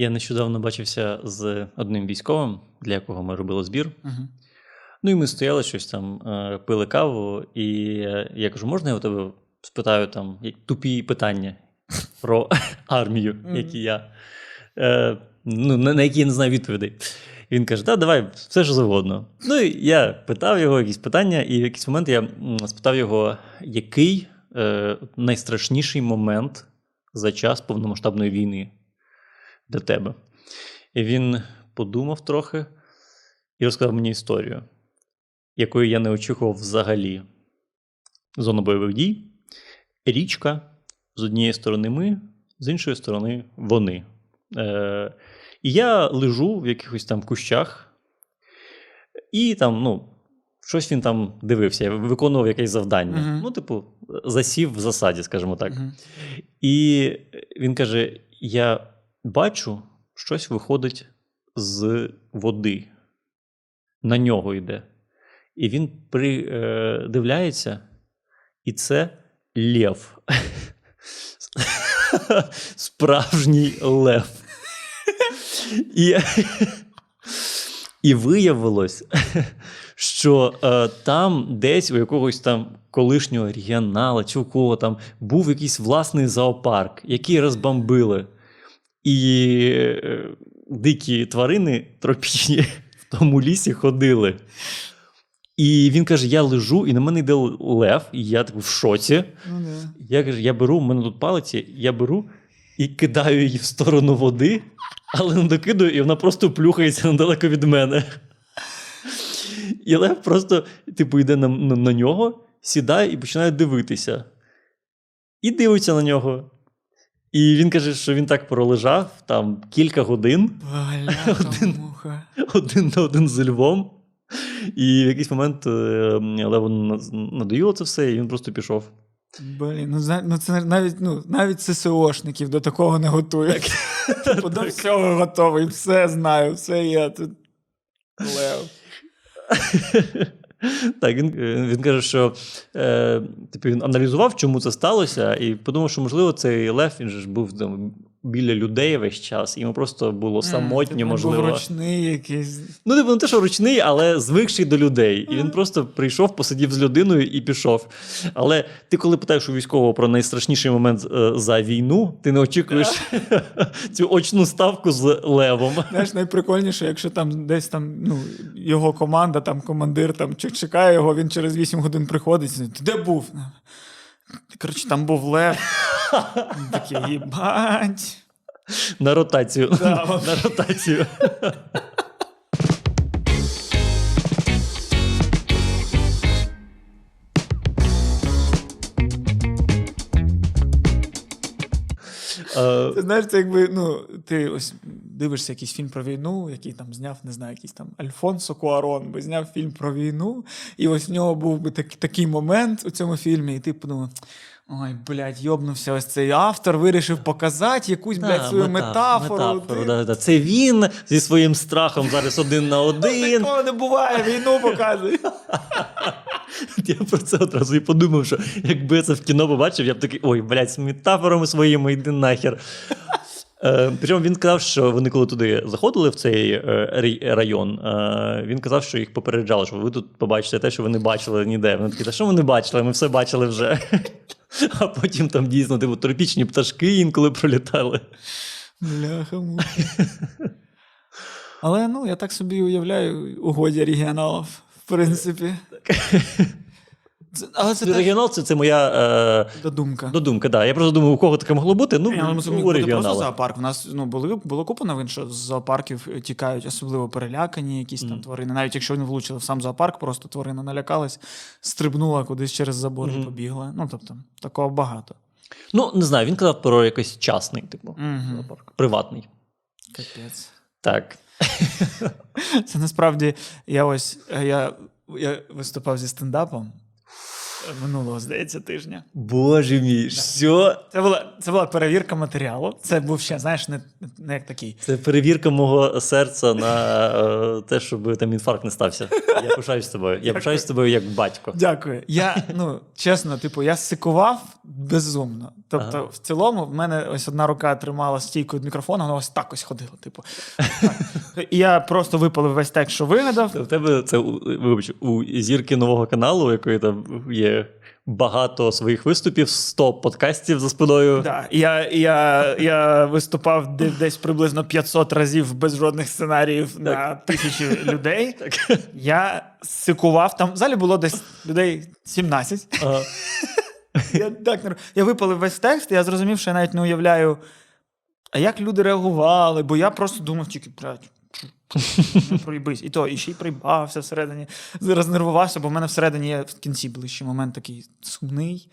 Я нещодавно бачився з одним військовим, для якого ми робили збір. Угу. Ну і ми стояли щось там, е, пили каву, і я кажу, можна я у тебе спитаю там як- тупі питання про армію, які я, е, ну, на, на які я не знаю відповідей. І він каже: так, давай, все що завгодно. Ну і я питав його якісь питання, і в якийсь момент я спитав його, який е, найстрашніший момент за час повномасштабної війни для тебе. І він подумав трохи і розказав мені історію, якої я не очікував взагалі. Зона бойових дій, річка, з однієї сторони ми, з іншої сторони вони. Е, і я лежу в якихось там кущах, і там, ну, щось він там дивився, виконував якесь завдання. Мгм. Ну, типу, засів в засаді, скажімо так. Угу. І він каже: Я бачу, щось виходить з води. На нього йде. І він придивляється, і це лев. Справжній лев. І, і виявилось, що е, там десь у якогось там колишнього регіонала чи у кого там був якийсь власний зоопарк, який розбомбили. І е, дикі тварини тропічні в тому лісі ходили. І він каже: я лежу, і на мене йде лев, і я типу в шоці. Ну, да. Я кажу, я беру, в мене тут палиці, я беру і кидаю її в сторону води, але не докидаю, і вона просто плюхається недалеко від мене. І Лев просто, типу, йде на, на, на нього, сідає і починає дивитися. І дивиться на нього. І він каже, що він так пролежав там кілька годин Один. Бляха-муха. один на один з львом. І в якийсь момент е, Леву наз- надоїло це все, і він просто пішов. Блін, ну, ну це навіть, ну, навіть ССОшників до такого не готують. Типу, до всього готовий, все знаю, все є. Тут лев. Так, він, він каже, що е, типу, він аналізував, чому це сталося, і подумав, що можливо цей лев він же ж був там, біля людей весь час, і йому просто було самотньо, Типу, можливо. Був ручний якийсь. Ну, типу, не те, що ручний, але звикший до людей. І він просто прийшов, посидів з людиною і пішов. Але ти, коли питаєш у військового про найстрашніший момент е, за війну, ти не очікуєш цю очну ставку з левом. Знаєш, найприкольніше, якщо там десь там ну, його команда, там командир там чекає його, він через 8 годин приходить. Ти де був? Коротше, там був лев. Такий, їбать. На ротацію. Да, На ротацію. Ти знаєш, це якби ну, ти ось дивишся якийсь фільм про війну, який там зняв, не знаю, якийсь там Альфонсо Куарон би зняв фільм про війну, і ось в нього був би так, такий момент у цьому фільмі, і ти подумав. Ой, блядь, йобнувся ось цей автор, вирішив показати якусь, блядь, свою мета- метафору. метафору, Ти- да, да. Це він зі своїм страхом зараз один на один. Такого не буває, війну показує. Я про це одразу і подумав, що якби я це в кіно побачив, я б такий, ой, блядь, з метафорами своїми, йди нахер. Е, причому він казав, що вони коли туди заходили в цей е, район, е, він казав, що їх попереджали, що ви тут побачите те, що ви не бачили ніде. Вони такі, та що ми не бачили? Ми все бачили вже. А потім там дійсно типу, тропічні пташки інколи пролітали. Бляха. Але ну, я так собі уявляю угоді регіоналів, в принципі. Це, але це Регіонал це, це моя е, додумка. додумка. Да. Я просто думав, у кого таке могло бути. Ну, Ні, але це у міг просто регіонала. зоопарк. У нас ну, були, було купа новин, що з зоопарків е, тікають, особливо перелякані якісь там тварини. Навіть якщо вони влучили в сам зоопарк, просто тварина налякалась, стрибнула кудись через забор і побігла. Ну, тобто, такого багато. Ну, не знаю, він казав про якийсь частний, типу, Мгм. зоопарк. Приватний. Капець. Так. Це насправді я ось е, я, я виступав зі стендапом. Минулого, здається, тижня. Боже мій, що? Це була, це була перевірка матеріалу. Це був ще, знаєш, не, не як такий. Це перевірка мого серця на е, те, щоб там інфаркт не стався. Я пишаюсь з тобою. Я пишаюсь тобою як батько. Дякую. Я, ну, чесно, типу, я сикував безумно. Тобто, Ага. в цілому, в мене ось одна рука тримала стійку від мікрофона, вона ось так ось ходила. Типу. Так. І я просто випалив весь текст, що вигадав. У тебе це вибач, у зірки нового каналу, якої там є багато своїх виступів, 100 подкастів за спиною. Да, я, я, я виступав десь приблизно 500 разів без жодних сценаріїв на тисячі людей. Так. Я сикував. Там в залі було десь людей 17. Ага. Я, так, я випалив весь текст, і я зрозумів, що я навіть не уявляю, а як люди реагували, бо я просто думав тільки, блядь, проїбись. І то, і ще й приїбався всередині, рознервувався, бо в мене всередині є в кінці ближчий момент такий сумний,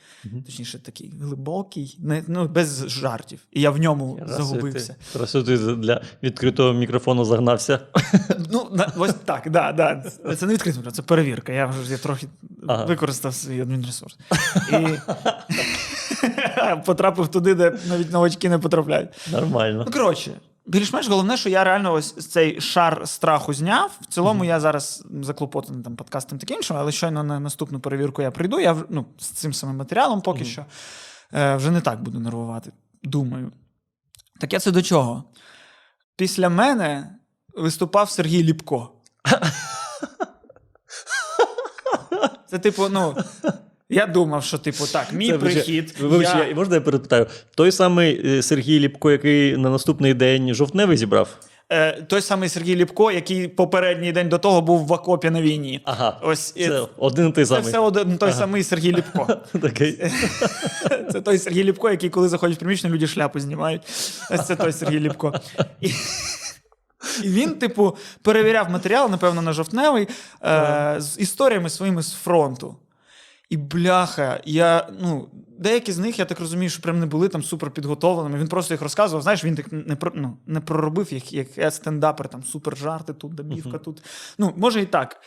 точніше, такий глибокий, не, ну, без жартів. І я в ньому Раз загубився. ти- Раз ти для відкритого мікрофону загнався. Ну, на, ось так, да, да. Це не відкрито, це перевірка. Я вже я трохи Ага. використав свій адмінресурс. І потрапив туди, де навіть новачки не потрапляють. Нормально. Ну, коротше, більш-менш головне, що я реально ось цей шар страху зняв. В цілому я зараз заклопотаний там подкастом таким іншим, але щойно на наступну перевірку я прийду. Я ну, з цим самим матеріалом поки що е, вже не так буду нервувати. Думаю. Так я це до чого? Після мене виступав Сергій Ліпко. Це, типу, ну. Я думав, що, типу, так, мій Це, прихід. Вибач, я... я... можна я перепитаю? Той самий е, Сергій Ліпко, який на наступний день жовтневий зібрав? Е, той самий Сергій Ліпко, який попередній день до того був в окопі на війні. Ага. Ось Це один той це все один той самий Сергій Ліпко. Це той Сергій Ліпко, який, коли заходять в приміщення, люди шляпу знімають. Ось це той Сергій Ліпко. І, і він, типу, перевіряв матеріал, напевно, на жовтневий, е, з історіями своїми з фронту. І бляха, я, ну, деякі з них, я так розумію, що прям не були там супер підготовленими. Він просто їх розказував. Знаєш, він так не, про- ну, не проробив, як, як я стендапер, там супер жарти тут, добівка тут. Ну, може і так.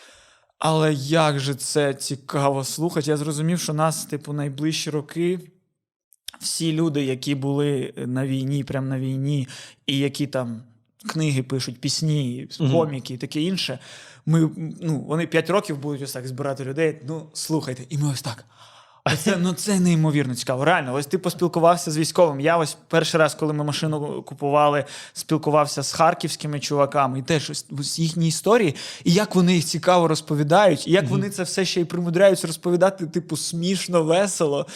Але як же це цікаво слухати. Я зрозумів, що нас, типу, найближчі роки. Всі люди, які були на війні, прям на війні, і які там книги пишуть, пісні, коміки і таке інше. Ми, ну, вони 5 років будуть ось так збирати людей. Ну, слухайте, і ми ось так. Оце, ну, це неймовірно цікаво. Реально, ось ти поспілкувався з військовим. Я ось перший раз, коли ми машину купували, спілкувався з харківськими чуваками, і теж ось, ось їхні історії, і як вони їх цікаво розповідають, і як вони це все ще й примудряються розповідати, типу, смішно, весело.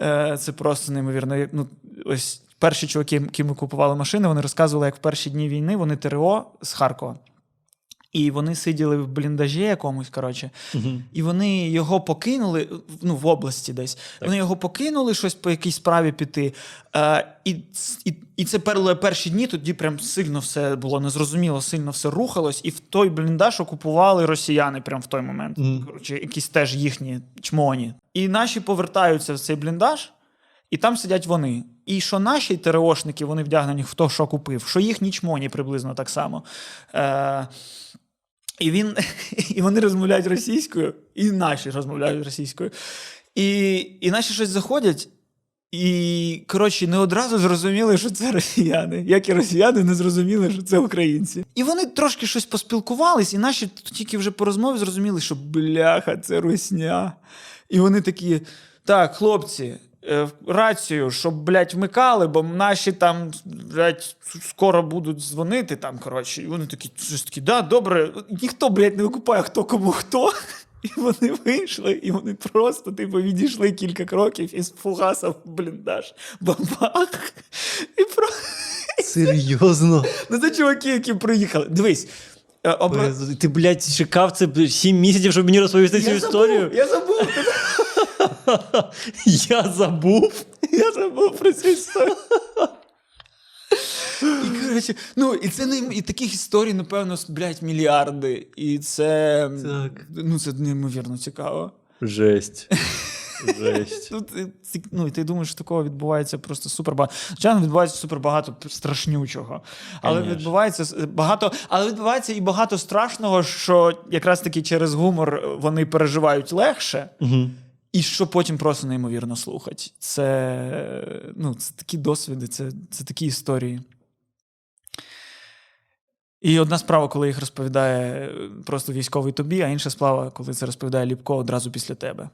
Е, це просто неймовірно. Ну, ось перші чуваки, які ми купували машини, вони розказували, як в перші дні війни вони ТРО з Харкова. І вони сиділи в бліндажі якомусь, коротше, Мгм. і вони його покинули ну, в області десь. Вони його покинули щось по якійсь справі піти. Е, і, і, і це пер- перші дні тоді прям сильно все було незрозуміло, сильно все рухалось. І в той бліндаж окупували росіяни прям в той момент. Мгм. Коротше, якісь теж їхні чмоні. І наші повертаються в цей бліндаж, і там сидять вони. І що наші ТРОшники, вони вдягнені в то, що купив, що їхні чмоні приблизно так само. Е, і він, і вони розмовляють російською, і наші розмовляють російською. І, і наші щось заходять, і, коротше, не одразу зрозуміли, що це росіяни. Як і росіяни не зрозуміли, що це українці. І вони трошки щось поспілкувались, і наші тільки вже по розмові зрозуміли, що бляха, це русня. І вони такі: так, хлопці. Е, Рацію, щоб, блядь, вмикали, бо наші там, блядь, скоро будуть дзвонити там, коротше. І вони такі, щось такі, да, добре, ніхто, блядь, не викупає, хто кому хто. І вони вийшли, і вони просто, типу, відійшли кілька кроків із фугаса в бліндаж. Бабах. І про... Серйозно? Ну, це чуваки, які приїхали. Дивись. е, обра- Ти, блядь, чекав це 7 місяців, щоб мені розповісти цю Я історію? я забув. Я забув. Я забув про цю історію. І, коротше, ну, і це не і таких історій, напевно, блядь, мільярди. І це, Так. ну, це неймовірно цікаво. Жесть. Жесть. Ну, ти, ну, і ти думаєш, що такого відбувається просто супер багато. Звичайно, відбувається супер багато страшнючого. Але Конечно. відбувається багато, але відбувається і багато страшного, що якраз таки через гумор вони переживають легше. Угу. І що потім просто неймовірно слухати. Це, ну, це такі досвіди, це, це такі історії. І одна справа, коли їх розповідає е, просто військовий тобі, а інша справа, коли це розповідає Ліпко одразу після тебе.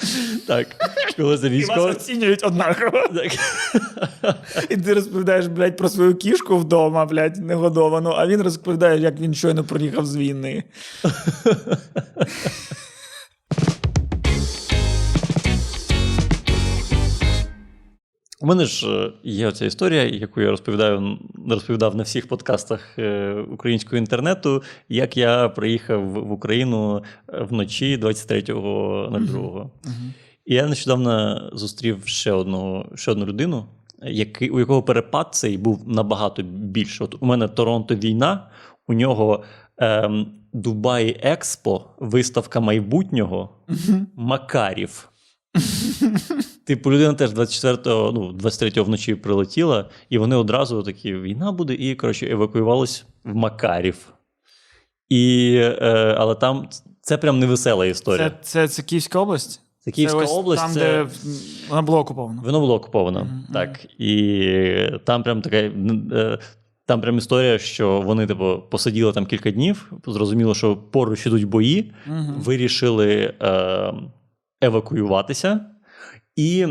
Так, коли це І вас оцінюють однаково. Так. І ти розповідаєш, блядь, про свою кішку вдома, блядь, негодовану, а він розповідає, як він щойно приїхав з війни. У мене ж е, є ця історія, яку я розповідаю, розповідав на всіх подкастах е, українського інтернету, як я приїхав в Україну е, вночі 23.02. І я нещодавно зустрів ще одну, ще одну людину, який, у якого перепад цей був набагато більше. От у мене Торонто війна, у нього ем, Дубай Експо, виставка майбутнього, Макарів. Типу, людина теж 24-го, ну, 23-го вночі прилетіла, і вони одразу такі: війна буде, і коротше, евакуювалися в Макарів. І, е, але там це прям невесела історія. Це, це, це Київська область? Це Київська ось область. Там, це... де вона була окупована. Воно було окуповано. Мгм, Так. І там прям така. е, Там прям історія, що вони, типу, посиділи там кілька днів, зрозуміло, що поруч ідуть бої, Мгм. вирішили е, евакуюватися. І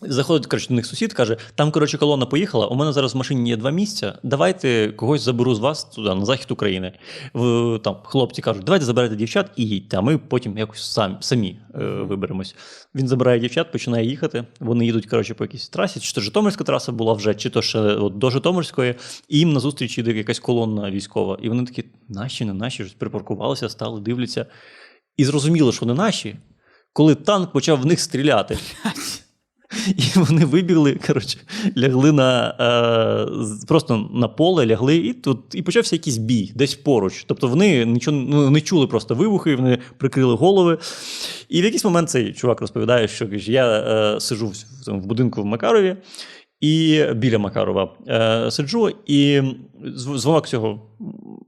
заходить коротше, до них сусід, каже: там, коротше, колона поїхала. У мене зараз в машині є два місця. Давайте когось заберу з вас туди, на захід України. В, там хлопці кажуть, давайте заберете дівчат і їдьте, а ми потім якось самі, самі е, виберемось. Він забирає дівчат, починає їхати. Вони їдуть коротше, по якійсь трасі, чи то Житомирська траса була вже, чи то ще от, до Житомирської, і їм назустріч іде якась колона військова. І вони такі, наші, не наші, щось припаркувалися, стали, дивляться. І зрозуміло, що не наші, коли танк почав в них стріляти. І вони вибігли, коротше, лягли на е, просто на поле, лягли, і тут і почався якийсь бій десь поруч. Тобто вони нічого ну, не чули просто вибухи, вони прикрили голови. І в якийсь момент цей чувак розповідає, що каже, я е, сиджу в, в, будинку в Макарові. І біля Макарова е, сиджу, і зв- дзвонок цього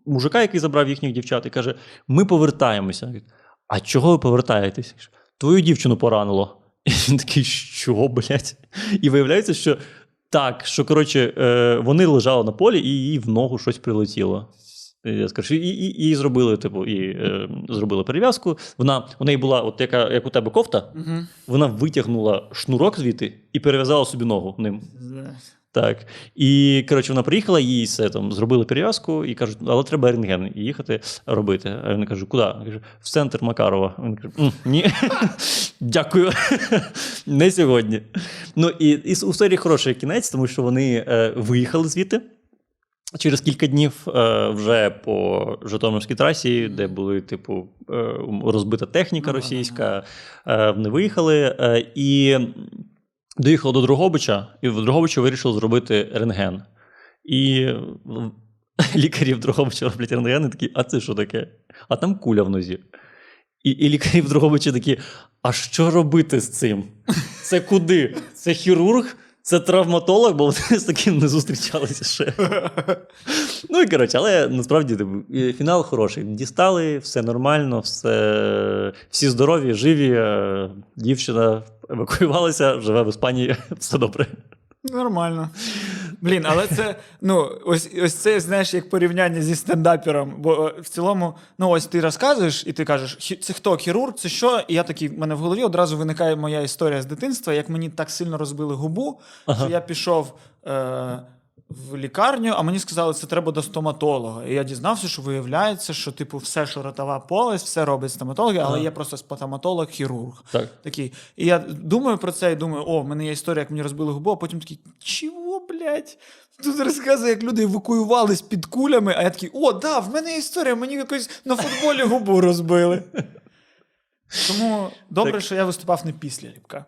мужика, який забрав їхніх дівчат, і каже: Ми повертаємося. А чого ви повертаєтесь? Твою дівчину поранило. І він такий, що, блядь? І виявляється, що так, що коротше, е, вони лежали на полі, і їй в ногу щось прилетіло. Я скажу, і, і, і зробили, типу, і е, зробили перев'язку. Вона у неї була, от яка, як у тебе кофта, Мгм. вона витягнула шнурок звідти і перев'язала собі ногу ним. Так. І коротше, вона приїхала, їй все там зробили перев'язку і кажуть, але треба рентген їхати робити. А він каже, куди? Каже, в центр Макарова. Він каже, ні, дякую. Не сьогодні. Ну і, і у історії хороший кінець, тому що вони е, виїхали звідти. Через кілька днів е, вже по Житомирській трасі, де були, типу, е, розбита техніка Ну, російська, е, вони виїхали е, і доїхали до Дрогобича, і в Дрогобичі вирішили зробити рентген. І лікарі в Дрогобичі роблять рентген і такі, а це що таке? А там куля в нозі. І, і лікарі в Дрогобичі такі: а що робити з цим? Це куди? Це хірург? Це травматолог, бо вони з таким не зустрічалися ще. Ну і коротше, але насправді типу, фінал хороший. Дістали, все нормально, все, всі здорові, живі. Дівчина евакуювалася, живе в Іспанії, все добре. Нормально. Блін, але це, ну, ось, ось це, знаєш, як порівняння зі стендапером. Бо е, в цілому, ну ось ти розказуєш, і ти кажеш, це хто хірург, це що? І я такий, в мене в голові одразу виникає моя історія з дитинства, як мені так сильно розбили губу, що я пішов. Е- в лікарню, а мені сказали, це треба до стоматолога. І я дізнався, що виявляється, що типу все, що ротова полость, все робить стоматологи, але Ага. є просто стоматолог-хірург. Так. Такий. І я думаю про це і думаю, о, в мене є історія, як мені розбили губу, а потім такий, чого, блядь? Тут розказує, як люди евакуювались під кулями, а я такий, о, да, в мене є історія, мені якось на футболі губу розбили. Тому добре, Так. що я виступав не після ліпка.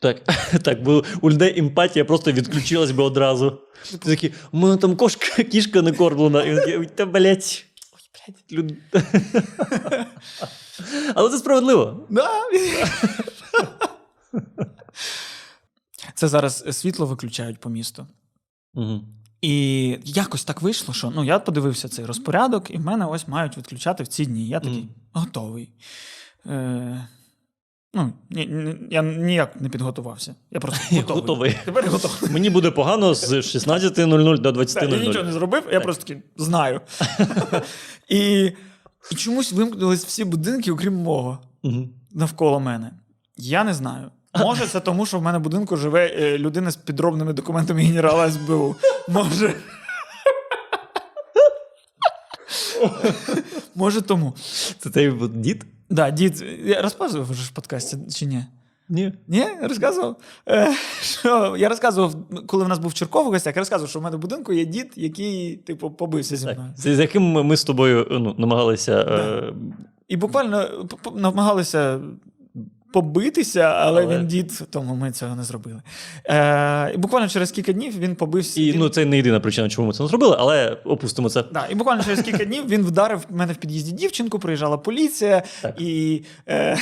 Так, так, бо у людей емпатія просто відключилась би одразу. Ти такий, у мене там кошка, кішка не кормлена. І він такий, та блять. Люд... Але це справедливо. Да. Це зараз світло виключають по місту. Угу. І якось так вийшло, що ну, я подивився цей розпорядок, і в мене ось мають відключати в ці дні. Я такий Мгм. готовий. Е, ну, ні, ні, я ніяк не підготувався. Я просто готовий. готовий. Тепер готовий. Мені буде погано з 16.00 до Так, я нічого не зробив, я просто такий знаю. і, і чомусь вимкнулись всі будинки, окрім мого, Мгм. навколо мене. Я не знаю. Може, це тому, що в мене в будинку живе е, людина з підробними документами генерала СБУ. Може. Може тому. Це цей дід? Да, дід, я розказував вже в подкасті чи ні? Ні. Ні, розказував. Е, що, я розказував, коли в нас був Черков у гостях, я розказував, що в мене в будинку є дід, який, типу, побився зі мною. З з яким ми з тобою ну, намагалися. Е, І буквально намагалися побитися, але, Але- він дід, тому ми цього не зробили. Е, і буквально через кілька днів він побився. і він- ну, це не єдина причина, чому ми це не зробили, але опустимо це. Да, і буквально через кілька днів він вдарив мене в під'їзді дівчинку, приїжджала поліція, Так. і, е,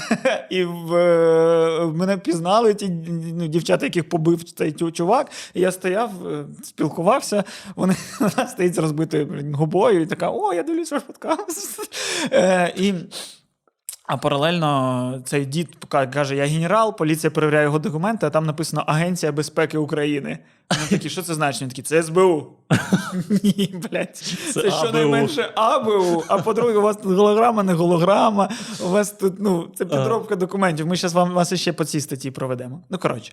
і в, е, мене пізнали ті ну, дівчата, яких побив цей чувак. І я стояв, е, спілкувався. Вони, вона стоїть з розбитою губою і така: О, я дивлюсь ваш подкаст. Е, і, а паралельно цей дід каже: Я генерал, поліція перевіряє його документи, а там написано Агенція безпеки України. Вони такі, що це значить? Такий, це СБУ. Ні, блядь. Це, Це щонайменше АБУ. А по-друге, у вас тут голограма, не голограма. У вас тут, ну, це підробка документів. Ми зараз вам вас ще по цій статті проведемо. Ну, коротше.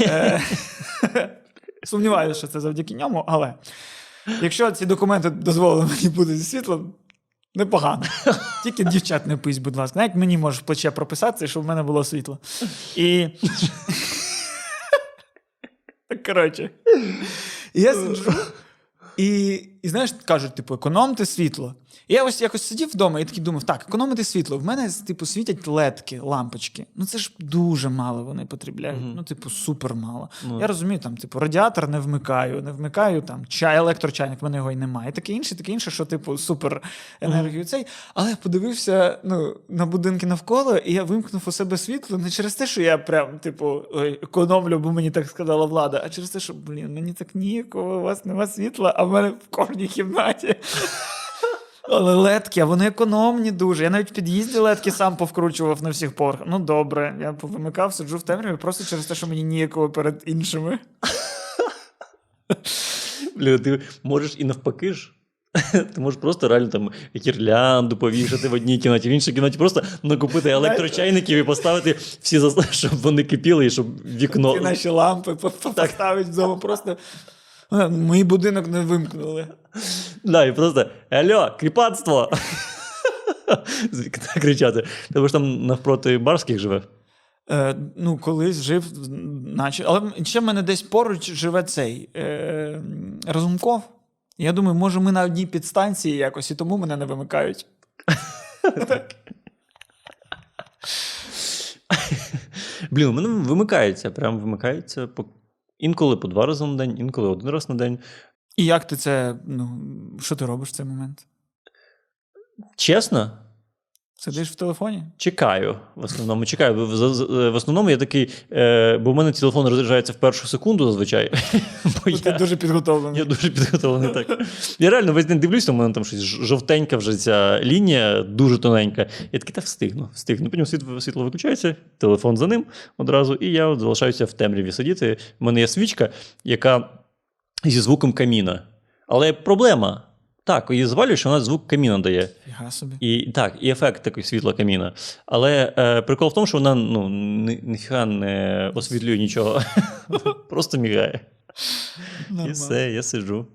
Е, Сумніваюся, що це завдяки ньому, але якщо ці документи дозволили мені бути зі світлом, непогано. Тільки дівчат не пись, будь ласка. Навіть мені можеш плече прописати, щоб в мене було світло. І. Коротше. Я сиджу, і, і знаєш, кажуть, типу, економте світло. Я ось якось сидів вдома і такий думав: так, економити світло. В мене, типу, світять ледки, лампочки. Ну це ж дуже мало вони потребляють. Мгм. Ну, типу, супер мало. Ну. Я розумію, там, типу, радіатор не вмикаю, не вмикаю там чай, електрочайник, в мене його й немає. І таке інше, таке інше, що, типу, супер енергію цей. Але я подивився ну, на будинки навколо, і я вимкнув у себе світло не через те, що я прям, типу, ой, економлю, бо мені так сказала влада, а через те, що, блін, мені так ніяково, у вас нема світла, а в мене в кожній кімнаті. Але ледки, а вони економні дуже. Я навіть в під'їзді ледки сам повкручував на всіх поверхах. Ну добре, я повимикав, сиджу в темряві просто через те, що мені ніяково перед іншими. Блін, ти можеш і навпаки ж. Ти можеш просто реально там гірлянду повішати в одній кімнаті, в іншій кімнаті просто накупити електрочайників і поставити всі щоб вони кипіли і щоб вікно. Ті наші лампи по- по- поставить вдома просто. «Е, Мій будинок не вимкнули. Да, і просто Алло, кріпацтво! З вікна кричати. Тому ж там навпроти барських живе. Е, ну, колись жив, наче. Але ще в мене десь поруч живе цей е, Разумков. Я думаю, може, ми на одній підстанції якось, і тому мене не вимикають. Блін, у мене вимикається, прям вимикається по... інколи по два рази на день, інколи один раз на день. І як ти це, ну, що ти робиш в цей момент? Чесно, Сидиш в телефоні? чекаю. В основному чекаю. В, основному я такий, е, бо в мене телефон розряджається в першу секунду зазвичай. Бо Ну, Ти я, дуже підготовлений. я дуже підготовлений так. Я реально весь день дивлюсь, у мене там щось жовтенька вже ця лінія, дуже тоненька. Я такий, та встигну, встигну. Потім світло, світло виключається, телефон за ним одразу, і я от залишаюся в темряві сидіти. У мене є свічка, яка зі звуком каміна. Але проблема. Так, її звалюю, що вона звук каміна дає. Фіга собі. І так, і ефект такий світла каміна. Але е, прикол в тому, що вона ну, ні, ніфіга не освітлює нічого. Просто мігає. І все, я сиджу.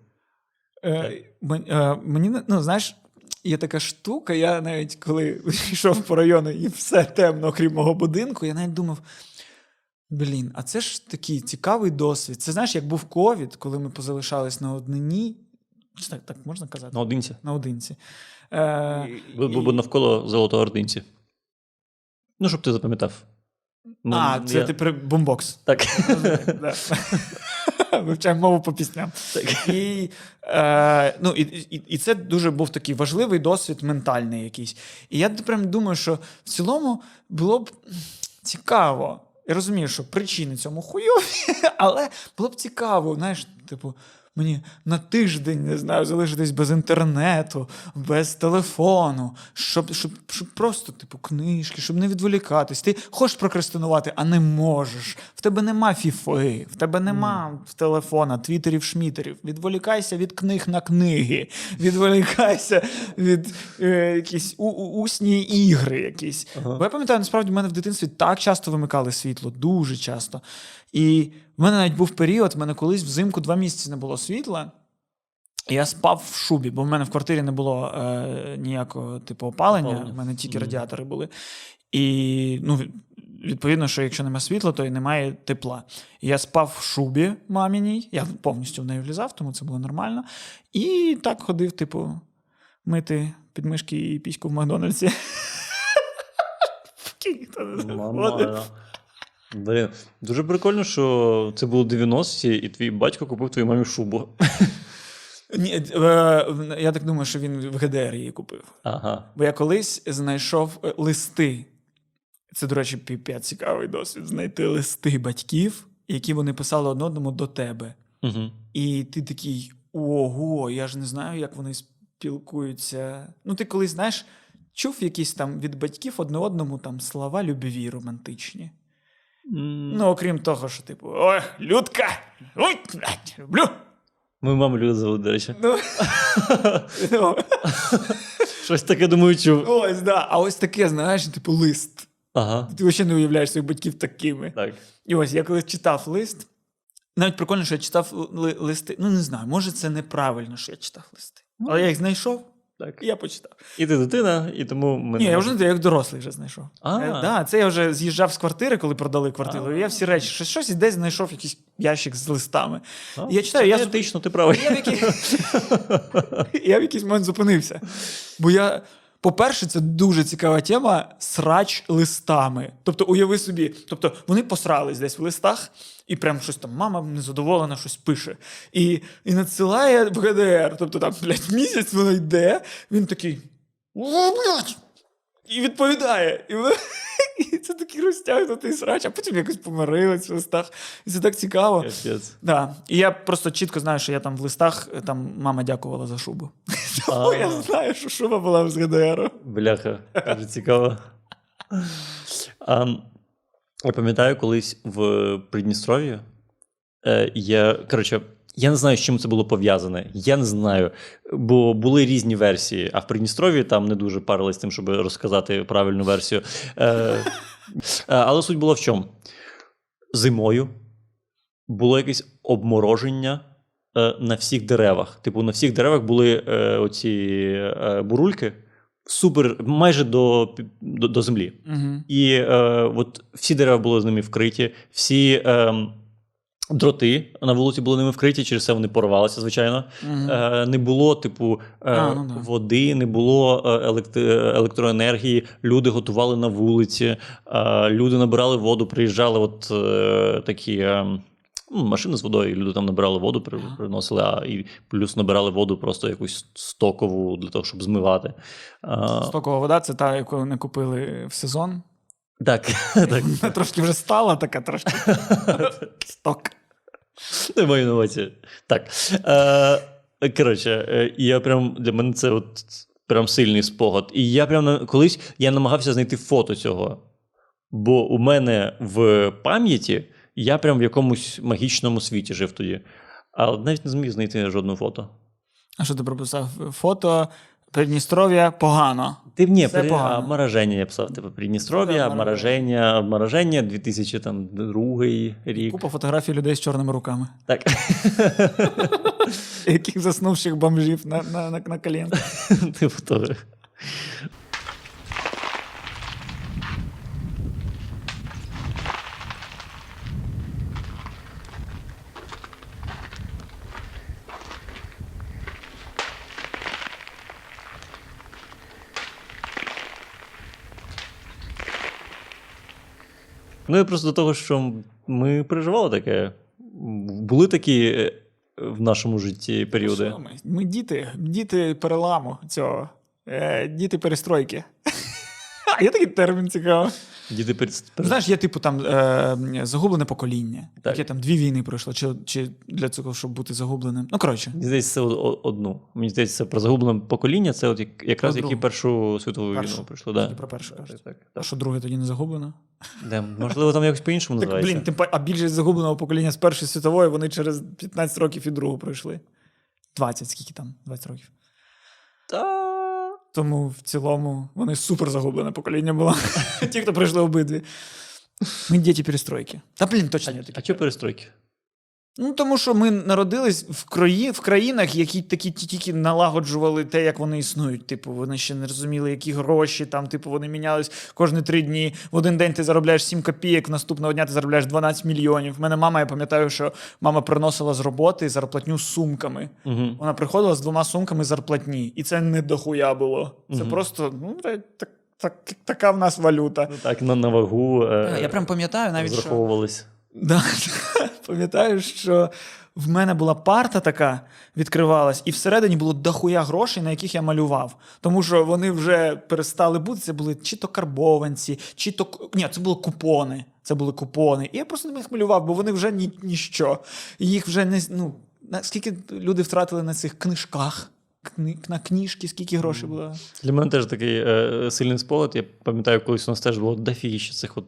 Е, е, мені, ну, знаєш, є така штука, я навіть коли йшов по району і все темно, окрім мого будинку, я навіть думав. Блін, а це ж такий цікавий досвід. Це знаєш, як був ковід, коли ми позалишались на однині. Чи так, так можна казати? Наодинці. Наодинці. Е, Бо, навколо золотоординці. Ну, щоб ти запам'ятав. Ну, а, це я- ти при бомбокс. Так. Вивчаємо мову по пісням. Так. І, е, ну, і, і, і це дуже був такий важливий досвід ментальний якийсь. І я прям думаю, що в цілому було б цікаво. Я розумію, що причини цьому хуйові, але було б цікаво, знаєш, типу, мені на тиждень не знаю, залишитись без інтернету, без телефону, щоб, щоб, щоб просто, типу, книжки, щоб не відволікатись. Ти хочеш прокрастинувати, а не можеш. В тебе нема фіфи, в тебе нема телефона, твіттерів, шмітерів. Відволікайся від книг на книги, відволікайся від е, якісь у, у, усні ігри якісь. Бо я пам'ятаю, насправді в мене в дитинстві так часто вимикали світло, дуже часто. І в мене навіть був період, в мене колись взимку два місяці не було світла. і Я спав в шубі, бо в мене в квартирі не було е, ніякого типу опалення, Опалення. в мене тільки радіатори були. І ну, відповідно, що якщо немає світла, то і немає тепла. І я спав в шубі маміній, я повністю в неї влізав, тому це було нормально. І так ходив, типу, мити підмишки і піську в Макдональдсі. Ніхто не заходив. Нормально. Блін, дуже прикольно, що це було 90-ті, і твій батько купив твоїй мамі шубу. Ні, е, я так думаю, що він в ГДР її купив. Ага. Бо я колись знайшов е, листи. Це, до речі, піпець цікавий досвід. Знайти листи батьків, які вони писали одне одному до тебе. Угу. І ти такий: ого, я ж не знаю, як вони спілкуються. Ну, ти колись, знаєш, чув якісь там від батьків одне одному там слова любві романтичні. Ну, окрім того, що, типу, ой, Людка! Ой, люблю! Мою маму люди зовут, до речі. Ну, ну, Щось таке думаю, чув. ось, да. А ось таке, знаєш, типу, лист. Ага. Ти взагалі не уявляєш своїх батьків такими. Так. І ось я коли читав лист, навіть прикольно, що я читав ли- листи. Ну, не знаю, може, це неправильно, що я читав листи. Але я їх знайшов, Так. я почитав. І ти дитина, і тому ми. Ні, не я вже як дорослий вже знайшов. А. Е, да, це я вже з'їжджав з квартири, коли продали квартиру. А. І я всі речі, щось, щось і десь знайшов якийсь ящик з листами. А, І я читаю, я, етично, ти правий. я в якийсь момент зупинився. Бо я. По-перше, це дуже цікава тема срач листами. Тобто, уяви собі, тобто вони посрались десь в листах, і прям щось там мама незадоволена, щось пише. І, і надсилає в ГДР. Тобто там, блядь, місяць воно йде, він такий. О, блядь! І відповідає. І, воно- і це такий розтягнутий срач, а потім якось помирились в листах. І це так цікаво. Да. І я просто чітко знаю, що я там в листах, е, там мама дякувала за шубу. Тому я знаю, що шуба була з ГДР. Бляха, дуже цікаво. А, я пам'ятаю, колись в Придністров'ї е, я, коротше, я не знаю, з чим це було пов'язане. Я не знаю. Бо були різні версії, а в Придністров'ї там не дуже парились тим, щоб розказати правильну версію. Е, е, але суть була в чому? Зимою було якесь обмороження е, на всіх деревах. Типу, на всіх деревах були е, оці е, бурульки супер, майже до, до, до землі. Угу. І е, от всі дерева були з ними вкриті, всі е, дроти на вулиці були ними вкриті, через це вони порвалися, звичайно. Е, не було, типу, е, А, ну води, не було е, електроенергії. Люди готували на вулиці, е, люди набирали воду, приїжджали от е, такі. е, Машини з водою, і люди там набирали воду, приносили, а і плюс набирали воду просто якусь стокову для того, щоб змивати. Стокова вода це та, яку не купили в сезон. так, так. Вона трошки вже стала така трошки. Сток. Не маю на увазі. Так. Е, коротше, е, я прям для мене це от прям сильний спогад. І я прям колись я намагався знайти фото цього. Бо у мене в пам'яті я прям в якомусь магічному світі жив тоді. Але навіть не зміг знайти жодного фото. А що ти прописав? Фото Придністров'я погано. Ти ні, при, погано. обмороження я писав. Типу, Придністров'я, обмороження, обмороження 2002 рік. Купа фотографій людей з чорними руками, Так. яких заснувших бомжів на, на, на, на колінках. Типу того. Ну і просто до того, що ми переживали таке. Були такі е, в нашому житті періоди. Ми? Ми діти, діти переламу цього, е, діти перестройки. Є такий термін цікавий. Діти перед... Ну, Знаєш, є типу там е, загублене покоління, Так. яке там дві війни пройшло, чи, чи для цього, щоб бути загубленим. Ну, коротше. Мені здається, це одну. Мені здається, про загублене покоління, це от якраз Про які. Першу світову Першу. війну пройшло. Да. Про першу Так, кажуть. так, А що друге тоді не загублено? Де, можливо, там якось по-іншому Так, називається. блін, тим а більшість загубленого покоління з Першої світової вони через 15 років і другу пройшли. 20, скільки там? 20 років. Та... Тому в цілому вони супер загублене покоління було. Ті, хто пройшли обидві. Ми діти перестройки. Та блін, точно я А чого перестройки? Ну, тому що ми народились в, краї, в країнах, які такі ті- тільки налагоджували те, як вони існують. Типу, вони ще не розуміли, які гроші там, типу, вони мінялись кожні три дні. В один день ти заробляєш 7 копійок, наступного дня ти заробляєш 12 мільйонів. В мене мама, я пам'ятаю, що мама приносила з роботи зарплатню з сумками. Угу. Вона приходила з двома сумками зарплатні, і це не дохуя було. Це Мгм. просто ну, так, так, так, така в нас валюта. Ну, так, на, на вагу е, Я прям пам'ятаю навіть, що. Да, пам'ятаю, що в мене була парта така, відкривалась, і всередині було дохуя грошей, на яких я малював. Тому що вони вже перестали бути. Це були чи то карбованці, чи то. Ні, це були купони. Це були купони. І я просто на них малював, бо вони вже ні, ніщо. Їх вже не. Ну, скільки люди втратили на цих книжках, на книжки, скільки грошей було. Для мене теж такий е, сильний спогад. Я пам'ятаю, колись у нас теж було дофігіще цих от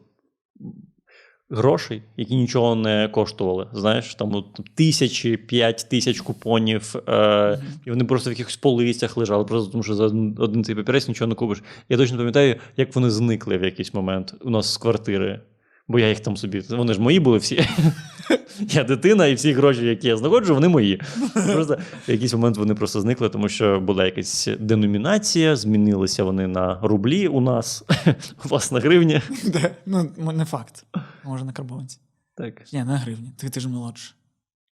грошей, які нічого не коштували. Знаєш, там тисячі, п'ять тисяч купонів, е, і вони просто в якихось полицях лежали, просто тому що за один цей папірець нічого не купиш. Я точно пам'ятаю, як вони зникли в якийсь момент у нас з квартири. Бо я їх там собі. Вони ж мої були всі. Я дитина, і всі гроші, які я знаходжу, вони мої. Просто в якийсь момент вони просто зникли, тому що була якась деномінація, змінилися вони на рублі у нас, у вас на гривні. Де? Ну, не факт. Може, на карбованці. Так. Ні, на гривні. Ти, ти ж молодший.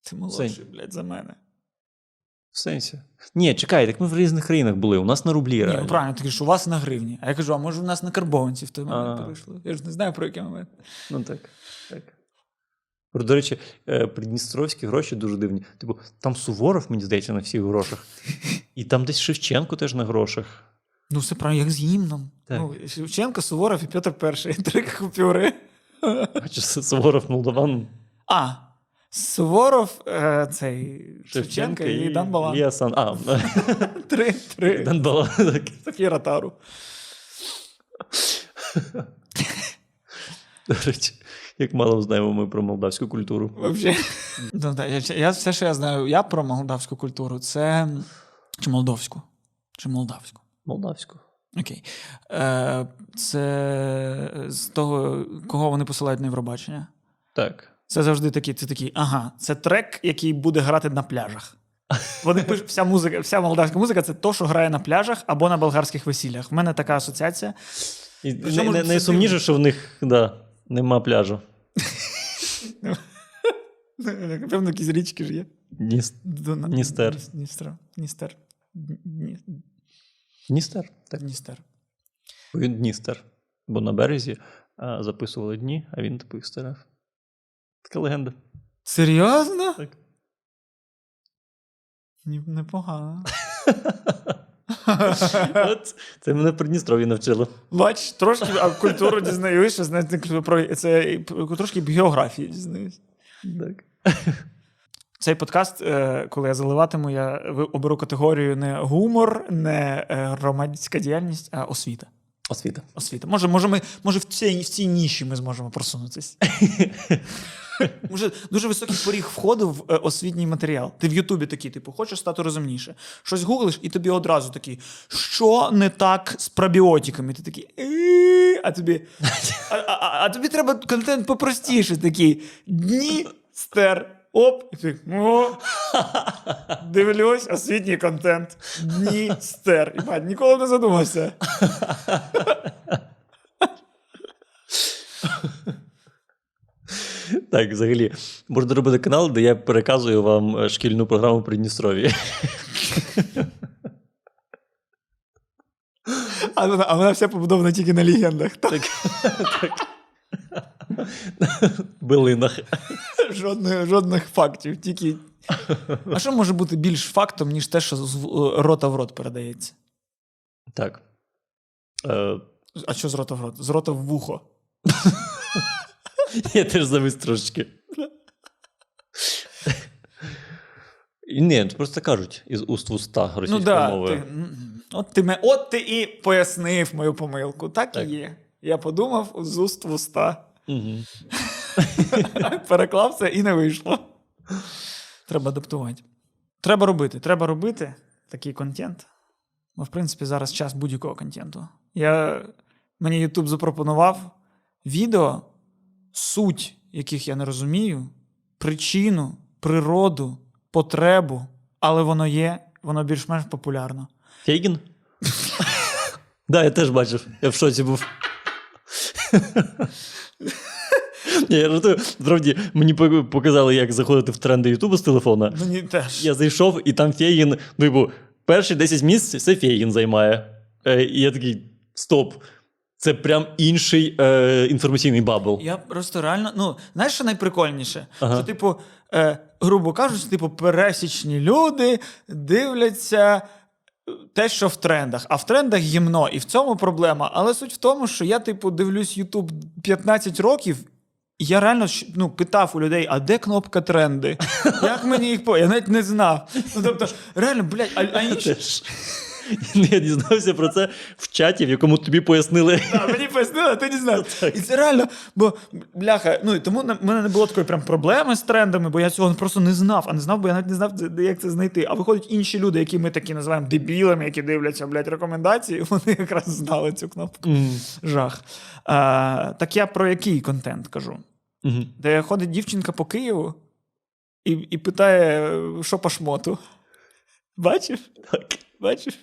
Ти молодший, блядь, за мене. В сенсі. Ні, чекай, так ми в різних країнах були. У нас на рублі Ні, реально. ну правильно, ти кажеш, у вас на гривні. А я кажу, а може у нас на карбованці в той момент А. перейшло. Я ж не знаю про який момент. Ну так. До речі, е, придністровські гроші дуже дивні. Типу, там Суворов, мені здається, на всіх грошах. І там десь Шевченко теж на грошах. Ну, все правильно, як з гімном. Ну, Шевченко, Суворов і Петр І. Три купюри. Бачиш, Суворов Молдаван, А. Суворов, е, цей Шевченко і Дан Балан. Ілля А, Три, три. Дан Балан. Софія Ротару. До речі, як мало знаємо ми про молдавську культуру. Вообще. Ну, да, я, я, все, що я знаю, я про молдавську культуру, це чи молдовську? Чи молдавську? Молдавську. Окей. Е, це з того, кого вони посилають на Євробачення. Так. Це завжди такі, це такий, ага, це трек, який буде грати на пляжах. Вони пишуть, вся музика, вся молдавська музика це то, що грає на пляжах або на болгарських весіллях. В мене така асоціація. І Причому най- це найсумніше, що в них да, нема пляжу. Певно, якісь річки ж є. Дністер. Дністер. Дністер. Дністер. Так. Дністер. Він Дністер. Бо на березі записували дні, а він типу їх. Така легенда. Серйозно? Так. Непогано. От, це мене в Придністров'ї навчило. Бач, трошки а культуру дізнаюся, знаєте, про це трошки географії дізнаюсь. Так. Цей подкаст, е, коли я заливатиму, я оберу категорію не гумор, не е, громадська діяльність, а освіта. Освіта. Освіта. Може, може, ми, може в, цій, в цій ніші ми зможемо просунутися. Може, дуже високий поріг входу в е, освітній матеріал. Ти в Ютубі такий, типу, хочеш стати розумніше. Щось гуглиш, і тобі одразу такий, що не так з пробіотиками? Ти такий, а тобі, а, а, а, а тобі треба контент попростіше, такий дні стер. Оп, і ти, о, дивлюсь, освітній контент. Дні стер. І бать, ніколи не задумався. Так, взагалі, можна робити канал, де я переказую вам е, шкільну програму Придністров'я. А а вона вся побудована тільки на легендах. Та Так. так. Билинах. жодних, жодних фактів. Тільки... А що може бути більш фактом, ніж те, що з рота в рот передається? Так. Е, А що з рота в рот? З рота в вухо. Я теж завис трошечки. Ні, просто кажуть із уст в уста Ну російською да, мовою. ти, от, ти, от ти і пояснив мою помилку. Так, Так. і є. Я подумав з уст в уста. Угу. Переклав це і не вийшло. Треба адаптувати. Треба робити. Треба робити такий контент. Бо, в принципі, зараз час будь-якого контенту. Я, мені YouTube запропонував відео, суть яких я не розумію, причину, природу, потребу, але воно є, воно більш-менш популярно. Фейгін? Да, я теж бачив. Я в шоці був. Ні, Я жартую. Справді, мені показали, як заходити в тренди Ютубу з телефона. Мені теж. Я зайшов, і там Фейгін, ну, типу, перші 10 місць це Фейгін займає. Е, і я такий: стоп. Це прям інший е, інформаційний bubble. Я просто реально, ну, знаєш, що найприкольніше? Ага. Що, типу, е, грубо кажучи, типу, пересічні люди дивляться е, те, що в трендах. А в трендах гімно, і в цьому проблема. Але суть в тому, що я, типу, дивлюсь YouTube 15 років. І я реально ну, питав у людей, а де кнопка тренди? Як мені їх по. Я навіть не знав. Ну, тобто, реально, блядь, а, а інші. Теж. Я дізнався про це в чаті, в якому тобі пояснили. Да, мені пояснили, а ти не знав. І це реально, бо бляха, ну і тому в мене не було такої прям проблеми з трендами, бо я цього просто не знав. А не знав, бо я навіть не знав, як це знайти. А виходять інші люди, які ми такі називаємо дебілами, які дивляться, блядь, рекомендації, вони якраз знали цю кнопку. Жах. А, так я про який контент кажу? Мгм. Де ходить дівчинка по Києву і, і питає, що по шмоту. Бачив? Так. Бачив?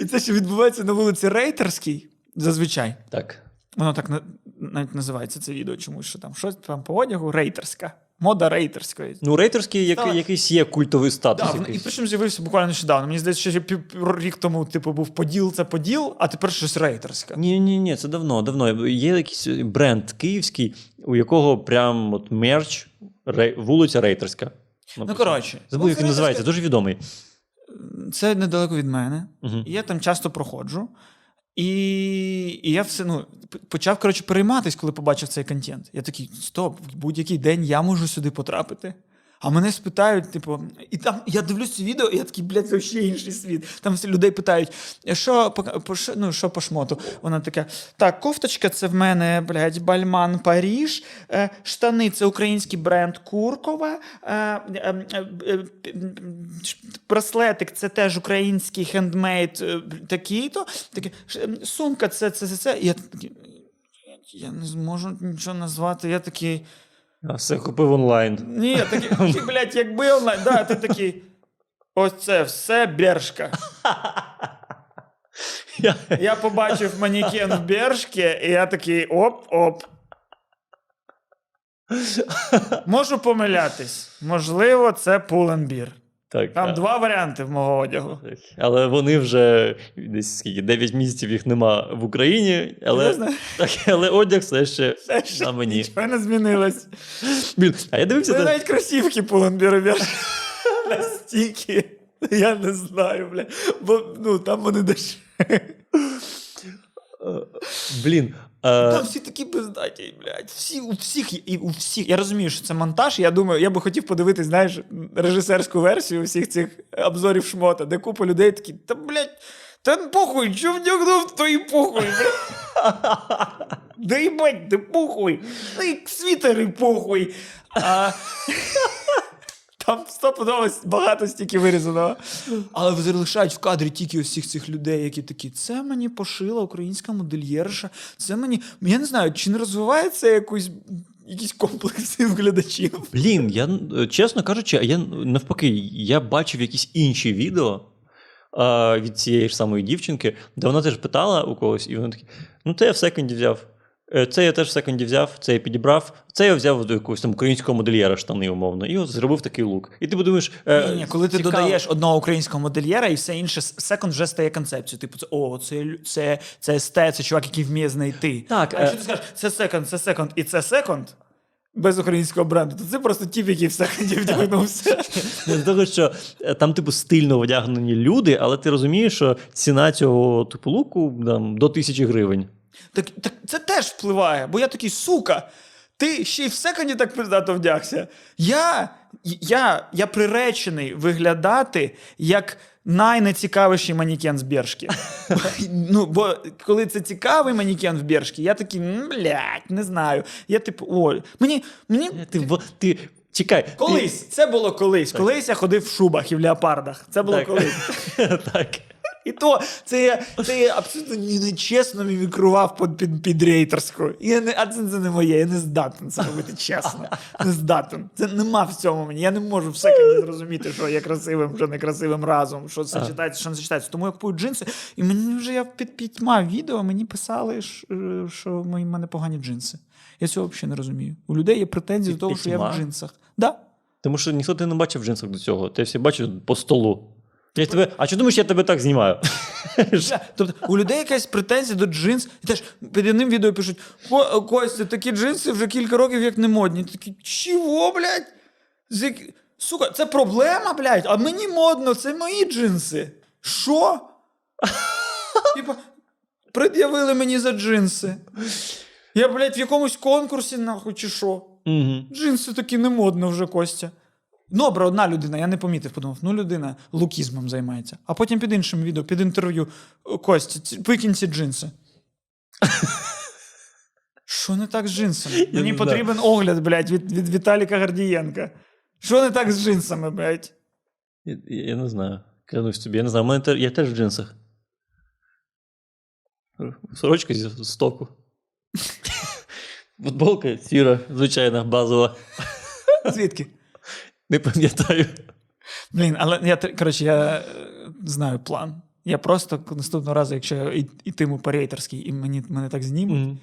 І це що відбувається на вулиці Рейтерській, зазвичай. Так. Воно так навіть називається це відео чомусь, що там щось там по одягу рейтерська. Мода рейтерської. Ну, рейтерський як, Так. якийсь є культовий статус. Да, в- і якийсь. причому з'явився буквально нещодавно. Мені здається, що пів- рік тому, типу, був поділ, це поділ, а тепер щось рейтерське. Ні, ні, ні, це давно, давно. Є якийсь бренд київський, у якого прям от мерч, рей, вулиця Рейтерська. Ну, коротше, Забув, як він називається, дуже відомий. Це недалеко від мене. Угу. І я там часто проходжу. І, і я все ну, почав коротше, перейматись, коли побачив цей контент. Я такий: стоп, будь-який день я можу сюди потрапити. А мене спитають, типу, і там я дивлюсь це відео, і я такий, блядь, це ще інший світ. Там всі людей питають, що по, по, ну, що по шмоту? Вона така: так, кофточка це в мене, блядь, Бальман Паріж, е, штани це український бренд Куркова, е, е, браслетик це теж український хендмейд такий-то. Ем, сумка це це, це, це. Я я не зможу нічого назвати. Я такий. А все купив онлайн. Ні, такий, блядь, якби онлайн, да, ти такий. Ось це все Bershka. Я, Я побачив манікен в Bershka, і я такий оп-оп. Можу помилятись. Можливо, це Pull&Bear. Так, Там так. два варіанти в мого одягу. Але вони вже десь скільки, 9 місяців їх нема в Україні, але, так, але одяг все ще Все ще на мені. Нічого не змінилось. Блін, а я дивився. Це та... навіть кросівки пуленбір бершки. Настільки. Я не знаю, бля. Бо ну, там вони дешеві. Е, Блін. е, Там всі такі бездаті, блядь. Всі, у всіх, і у всіх. Я розумію, що це монтаж. Я думаю, я би хотів подивитись, знаєш, режисерську версію всіх цих обзорів шмота, де купа людей такі, та блядь, та похуй, що вдягнув, то і похуй. Да їбать, да похуй. Ну і світери похуй. А... Там стопудово багато стільки вирізаного. Але залишають в кадрі тільки всіх цих людей, які такі, це мені пошила українська модельєрша, це мені. Я не знаю, чи не розвивається якийсь, якісь комплекси в глядачів. Блін, я чесно кажучи, я навпаки, я бачив якісь інші відео а, від цієї ж самої дівчинки, де вона теж питала у когось, і вона такі: ну, це я в секонді взяв. Е, Це я теж в секонді взяв, це я підібрав, це я взяв до якогось там українського модельєра штани, умовно, і от зробив такий лук. І ти подумаєш, е, Ні, ні, коли ти цікаво. додаєш одного українського модельєра, і все інше, секонд вже стає концепцією. Типу, це о, це, це, це естет, це чувак, який вміє знайти. Так, а е- якщо ти скажеш, це секонд, це секонд, і це секонд. Без українського бренду, то це просто тіп, який в секунді вдягнувся. З того, що е, там, типу, стильно одягнені люди, але ти розумієш, що ціна цього типу луку там, до тисячі гривень. Так, так це теж впливає, бо я такий, сука, ти ще й в секонді так пиздато вдягся. Я, я, я приречений виглядати як найнецікавіший манікен з Bershka. ну, бо коли це цікавий манікен в Bershka, я такий, «М, блядь, не знаю. Я типу, о, мені, мені Ти, ти, чекай. ти- колись, це було колись. Колись я ходив в шубах і в леопардах. Це було Так. колись. так. І то це я, це я абсолютно нечесно мімікрував під, під, під рейтерську. Я не, а це, це не моє, я не здатен це робити чесно. Не здатен. Це нема в цьому мені. Я не можу в секунді зрозуміти, що є красивим, що некрасивим разом, що це читається, що не читається. Тому я купую джинси, і мені вже я під п'ятьма відео мені писали, е, що в мене погані джинси. Я цього взагалі не розумію. У людей є претензії до того, що я в джинсах. Да. Тому що ніхто тебе не бачив джинсах до цього. Ти всі бачив по столу. Я тебе, а чому думаєш, я тебе так знімаю? Тобто у людей якась претензія до джинс, і теж під одним відео пишуть: «Ко- Костя, такі джинси вже кілька років як не модні. Такі, чого, блядь? З Сука, це проблема, блядь, а мені модно, це мої джинси. Що? Типа, пред'явили мені за джинси. Я, блядь, в якомусь конкурсі, нахуй, чи що? Угу. Джинси такі не модно вже, Костя. Добре, одна людина, я не помітив, подумав, ну людина лукізмом займається. А потім під іншим відео, під інтерв'ю «О, Костя, викинь ці джинси. Що не так з джинсами? Мені потрібен огляд, блядь, від, від Віталіка Гордієнка. Що не так з джинсами, блядь? Я, я не знаю. Клянусь тобі, я не знаю. Мене я теж в джинсах. Сорочка зі стоку. Футболка сіра, звичайна, базова. Звідки? Не пам'ятаю. Блін, але я коротше, я е, знаю план. Я просто наступного разу, якщо я ітиму по рейтерській і мені мене так знімуть, Мгм.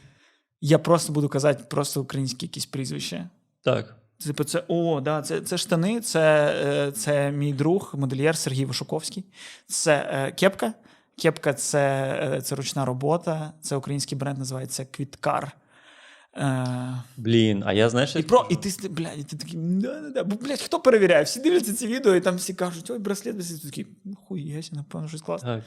я просто буду казати просто українські якісь прізвища. Так. Типу, це о, да, це, це штани, це, е, це мій друг, модельєр Сергій Вишуковський. Це е, кепка. Кепка це, е, це ручна робота. Це український бренд, називається Квіткар. Е, Блін, а я знаєш, і, про, і ти, блядь, і ти такий, да, да, да. Бо, блядь, хто перевіряє? Всі дивляться ці відео, і там всі кажуть, ой, браслет, браслет. Ти такий, ну хуєся, напевно, щось класне. Так.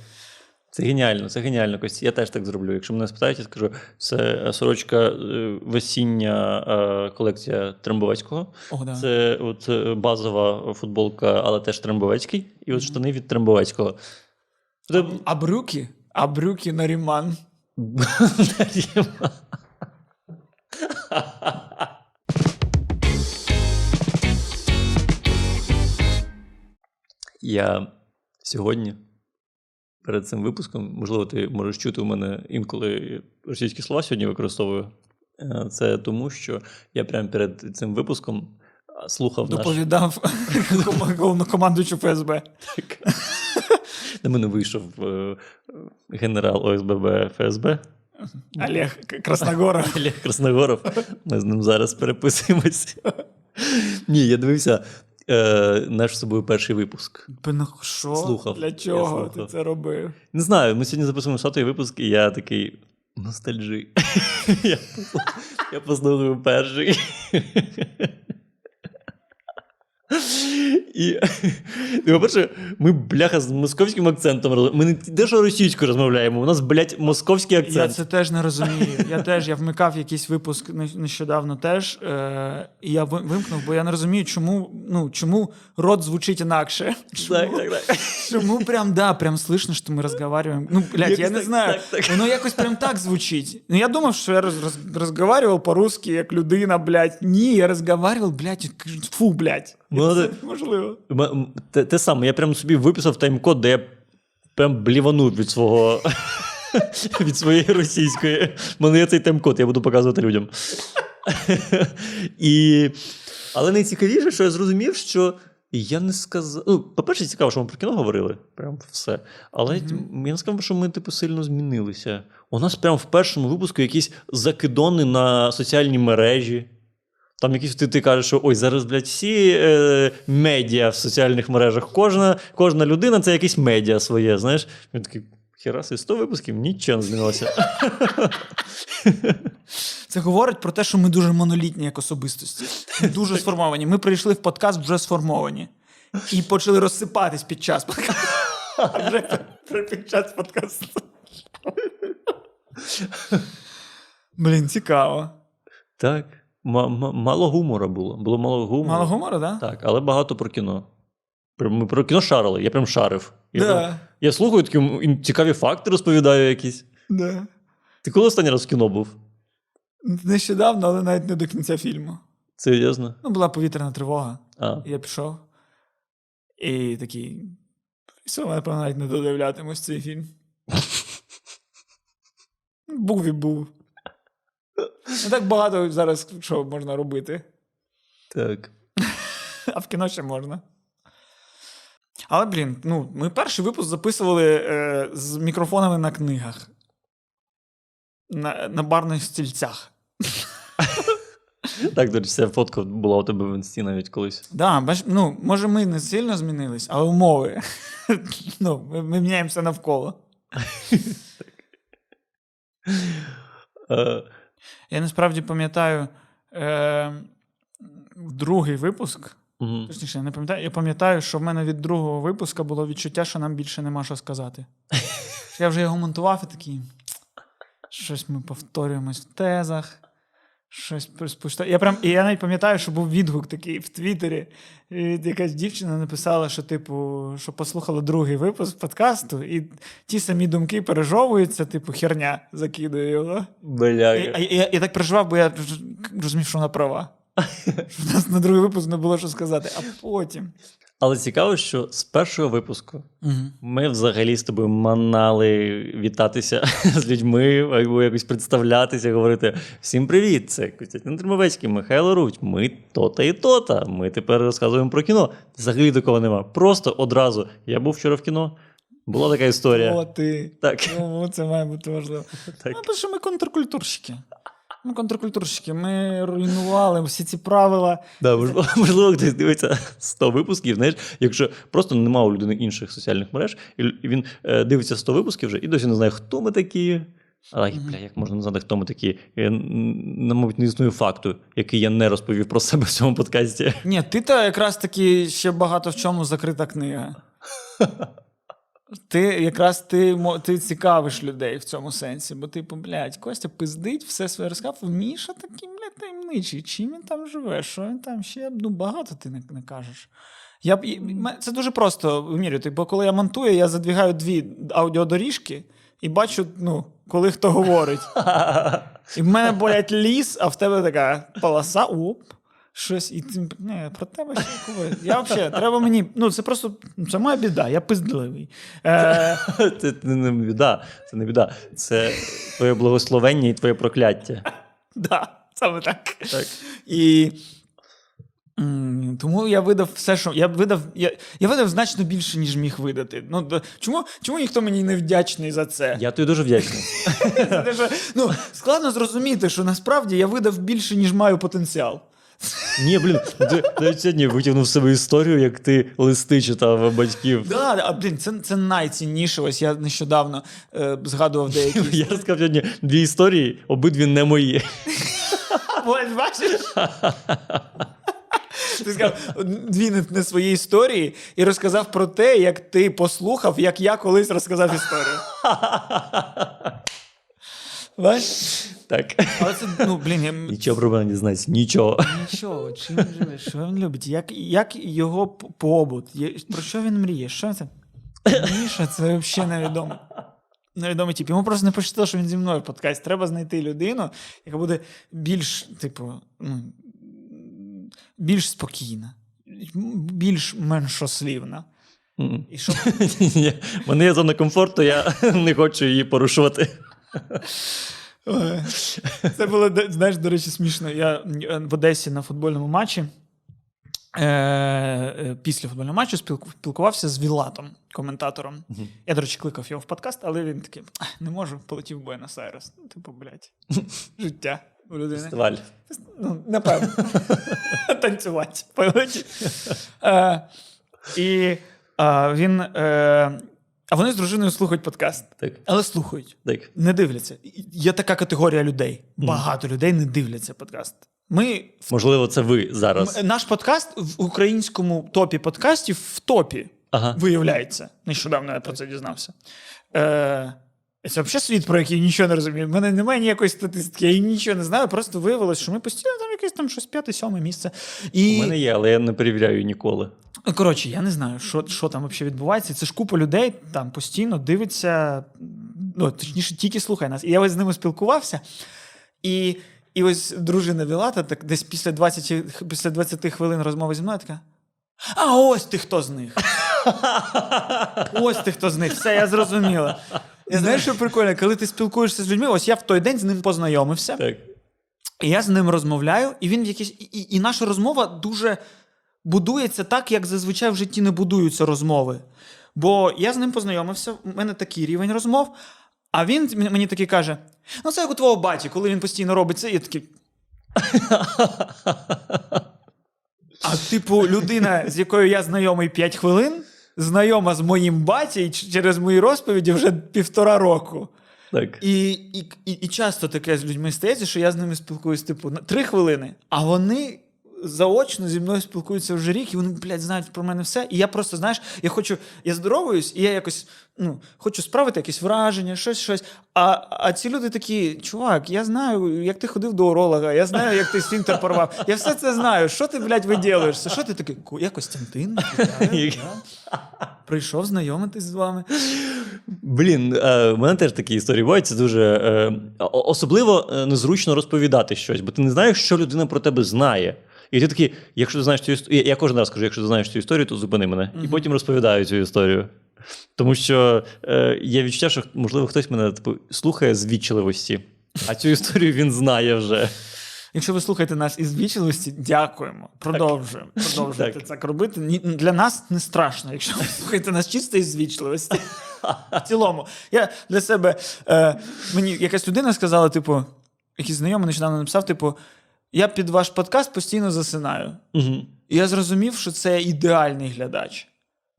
Це геніально, це геніально, Костя. Я теж так зроблю. Якщо мене спитають, я скажу, це е, сорочка е, весіння колекція Трембовецького. О, да. Це от базова футболка, але теж Трембовецький. І от штани від Трембовецького. Це- А брюки? А брюки на Ріман. Я сьогодні перед цим випуском, можливо, ти можеш чути у мене інколи російські слова сьогодні використовую. Е, Це тому, що я прямо перед цим випуском слухав наш Доповідав головнокомандуючу ФСБ. на мене вийшов е, генерал ОСББ ФСБ Олег Красногоров. Олег Красногоров. Ми з ним зараз переписуємось. Ні, я дивився е, наш з собою перший випуск. Ну, що? Слухав. Для чого ти це робив? Не знаю, ми сьогодні записуємо сотий випуск, і я такий. Ностальжи. я, послухав перший. І, і, по-перше, ми, бляха, з московським акцентом. Ми не те, що російською розмовляємо, у нас, блядь, московський Я акцент. це теж не розумію. Я теж я вмикав якийсь випуск нещодавно теж, е, і я вимкнув, бо я не розумію, чому, ну, чому рот звучить інакше. Чому, Так, так, так. чому прям, да, прям слышно, що ми розговариваем. Ну, блядь, я не так, знаю. так, так. Воно якось прям так звучить. Ну, я думав, що я роз, роз, розговаривав по-русски, як людина, блядь. Ні, я розговаривав, блядь, фу, блядь. Ну, Це можливо. Те, те саме, я прям собі виписав тайм-код, де я прям бліванув від свого. Від своєї російської. У мене є цей тайм-код, я буду показувати людям. І... Але найцікавіше, що я зрозумів, що я не сказав. Ну, по-перше, цікаво, що ми про кіно говорили. Прям все. Але я не сказав, що ми, типу, сильно змінилися. У нас прям в першому випуску якісь закидони на соціальні мережі. Там якісь ти, ти кажеш, що ой, зараз, блядь, всі е, медіа в соціальних мережах. Кожна, кожна людина це якесь медіа своє, знаєш. Він такий, хераси, 100 випусків, нічого не змінилося. Це говорить про те, що ми дуже монолітні як особистості. Дуже сформовані. Ми прийшли в подкаст вже сформовані. І почали розсипатись під час подкасту. А Вже під час подкасту. Блін, цікаво. Так. Ма- ма- мало гумора було. Було мало гумору. Мало гумору, так? Так, але багато про кіно. Ми про кіно шарили, я прям шарив. Я, прям- я слухаю такі цікаві факти, розповідаю якісь. Да. Ти коли останній раз в кіно був? Нещодавно, але навіть не до кінця фільму. Серйозно? Ну, була повітряна тривога. А. Я пішов. І такий. Все, напевно, навіть не додивлятимусь цей фільм. Був і був. Не так багато зараз що можна робити, Так. а в кіно ще можна. Але, блін, ну, ми перший випуск записували е, з мікрофонами на книгах. На, на барних стільцях. Так, до речі, ця фотка була у тебе в інсті навіть колись. Да, бач, ну, може, ми не сильно змінились, але умови. ну, ми, ми міняємося навколо. Я насправді пам'ятаю е, другий випуск. Угу. Точніше, я не пам'ятаю. Я пам'ятаю, що в мене від другого випуска було відчуття, що нам більше нема що сказати. Я вже його монтував і такий. Щось ми повторюємось в тезах. Щось. Я прям, і я навіть пам'ятаю, що був відгук такий в Твіттері. І якась дівчина написала, що, типу, що послухала другий випуск подкасту, і ті самі думки пережовуються, типу, херня закидує його. Бля. Я, я, я, я так переживав, бо я розумів, що вона права. В нас на другий випуск не було що сказати, а потім. Але цікаво, що з першого випуску Угу. ми взагалі з тобою манали вітатися з людьми, або якось представлятися, говорити: всім привіт! Це Костянтин Тримовецький, Михайло Руть. Ми то-та і то-та. Ми тепер розказуємо про кіно. Взагалі такого нема. Просто одразу. Я був вчора в кіно. Була така історія. О, ти. Так. Ну, це має бути важливо. Так. Ну, тому що ми контркультурщики. Ми контркультурщики. Ми руйнували всі ці правила. Да, можливо, хтось дивиться 100 випусків. Знаєш, якщо просто немає у людини інших соціальних мереж, і він е, дивиться 100 випусків вже і досі не знає, хто ми такі. Але бля, як можна не знати, хто ми такі? Я, м, мабуть, не існує факту, який я не розповів про себе в цьому подкасті. Ні, ти то якраз таки ще багато в чому закрита книга. Ти якраз ти, ти цікавиш людей в цьому сенсі, бо типу, блядь, Костя пиздить, все своє розказав. Міша такий, блядь, таємничий. Чим він там живе? Що він там ще? Ну, багато ти не, не кажеш. Я це дуже просто вимірювати, бо коли я монтую, я задвігаю дві аудіодоріжки і бачу, ну, коли хто говорить. І в мене болять ліс, а в тебе така полоса, оп. Щось, і ти не, про тебе ще коли. Я взагалі, треба мені. Ну, це просто це моя біда, я пиздливий. Е, Це не біда, це не біда. Це твоє благословення і твоє прокляття. да, саме так. Так. І тому я видав все, що. Я видав, я, я видав значно більше, ніж міг видати. Ну, до- чому, чому ніхто мені не вдячний за це? Я тобі дуже вдячний. Ну, складно зрозуміти, що насправді я видав більше, ніж маю потенціал. Ні, блін, ти навіть сьогодні витягнув себе історію, як ти листи читав батьків. Да, а блін, це, це найцінніше. Ось я нещодавно е, згадував деякі. Я розказав сьогодні дві історії, обидві не мої. Ось бачиш? Ти сказав дві не, свої історії і розказав про те, як ти послухав, як я колись розказав історію. Бачиш? Так. Але це, ну, блін, я... Нічого про мене не знається, нічого. Нічого, чим він живе, що він любить, як, як його побут, про що він мріє? Що це? Міша, це взагалі невідомо. Невідомий тип. Йому просто не пощастило, що він зі мною в подкасті. Треба знайти людину, яка буде більш, типу, ну, більш спокійна, більш меншослівна. М. І щоб мене є зона комфорту, я не хочу її порушувати. Це було, знаєш, до речі, смішно. Я е, в Одесі на футбольному матчі. Е, е, після футбольного матчу спілку- спілкувався з Вілатом, коментатором. Я, до речі, кликав його в подкаст, але він такий: не можу, полетів в Буенос-Айрес. Ну, типу, блядь, життя у людини. Фестиваль. Ну, напевно. Танцювати. І він. А вони з дружиною слухають подкаст. Так, Але слухають. так. Не дивляться. Є така категорія людей. Багато людей не дивляться подкаст. Ми Можливо, це ви зараз. наш подкаст в українському топі подкастів в топі Ага. виявляється. Нещодавно я про це дізнався. Е, Це взагалі світ, про який нічого не розумію. В мене немає ніякої статистики, я нічого не знаю. Просто виявилось, що ми постійно там якесь там щось п'яте, сьоме місце. І... У мене є, але я не перевіряю ніколи. Коротше, я не знаю, що, що там взагалі відбувається. Це ж купа людей там постійно дивиться, ну, точніше, тільки слухає нас. І я ось з ними спілкувався. І, і ось дружина Вілата, так десь після 20, після 20 хвилин розмови зі мною така. А ось ти хто з них. Ось ти хто з них. Все, я зрозуміла. Знаєш, що прикольно, коли ти спілкуєшся з людьми, ось я в той день з ним познайомився. Так. І я з ним розмовляю, і він в якийсь. І, і, наша розмова дуже будується так, як зазвичай в житті не будуються розмови. Бо я з ним познайомився, у мене такий рівень розмов, а він мені такий каже: ну, це як у твого баті, коли він постійно робить це, і я такий. А, типу, людина, з якою я знайомий 5 хвилин, знайома з моїм баті і через мої розповіді вже півтора року. Так. І, і, і, і часто таке з людьми стається, що я з ними спілкуюсь, типу, на три хвилини, а вони заочно зі мною спілкуються вже рік, і вони, блядь, знають про мене все. І я просто, знаєш, я хочу, я здоровуюсь, і я якось ну, хочу справити якесь враження, щось, щось. А, а ці люди такі, чувак, я знаю, як ти ходив до уролога, я знаю, як ти сфінктер порвав. Я все це знаю. Що ти, блядь, виділуєшся? Що ти такий? Я Костянтин. Прийшов знайомитись з вами. Блін, е, в мене теж такі історії бувають. Це дуже е, особливо е, незручно розповідати щось, бо ти не знаєш, що людина про тебе знає. І ти такий, якщо ти знаєш цю історію, я кожен раз кажу, якщо ти знаєш цю історію, то зупини мене. І потім розповідаю цю історію. Тому що е, є відчуття, що можливо хтось мене типу, слухає з вічливості, а цю історію він знає вже. Якщо ви слухаєте нас із вічливості, дякуємо. Продовжуємо. Продовжуйте Так. так робити. Ні- Для нас не страшно, якщо ви слухаєте нас чисто із вічливості. В цілому, я для себе е, мені якась людина сказала, типу, якийсь знайомий нещодавно написав, типу, я під ваш подкаст постійно засинаю. Угу. І я зрозумів, що це ідеальний глядач.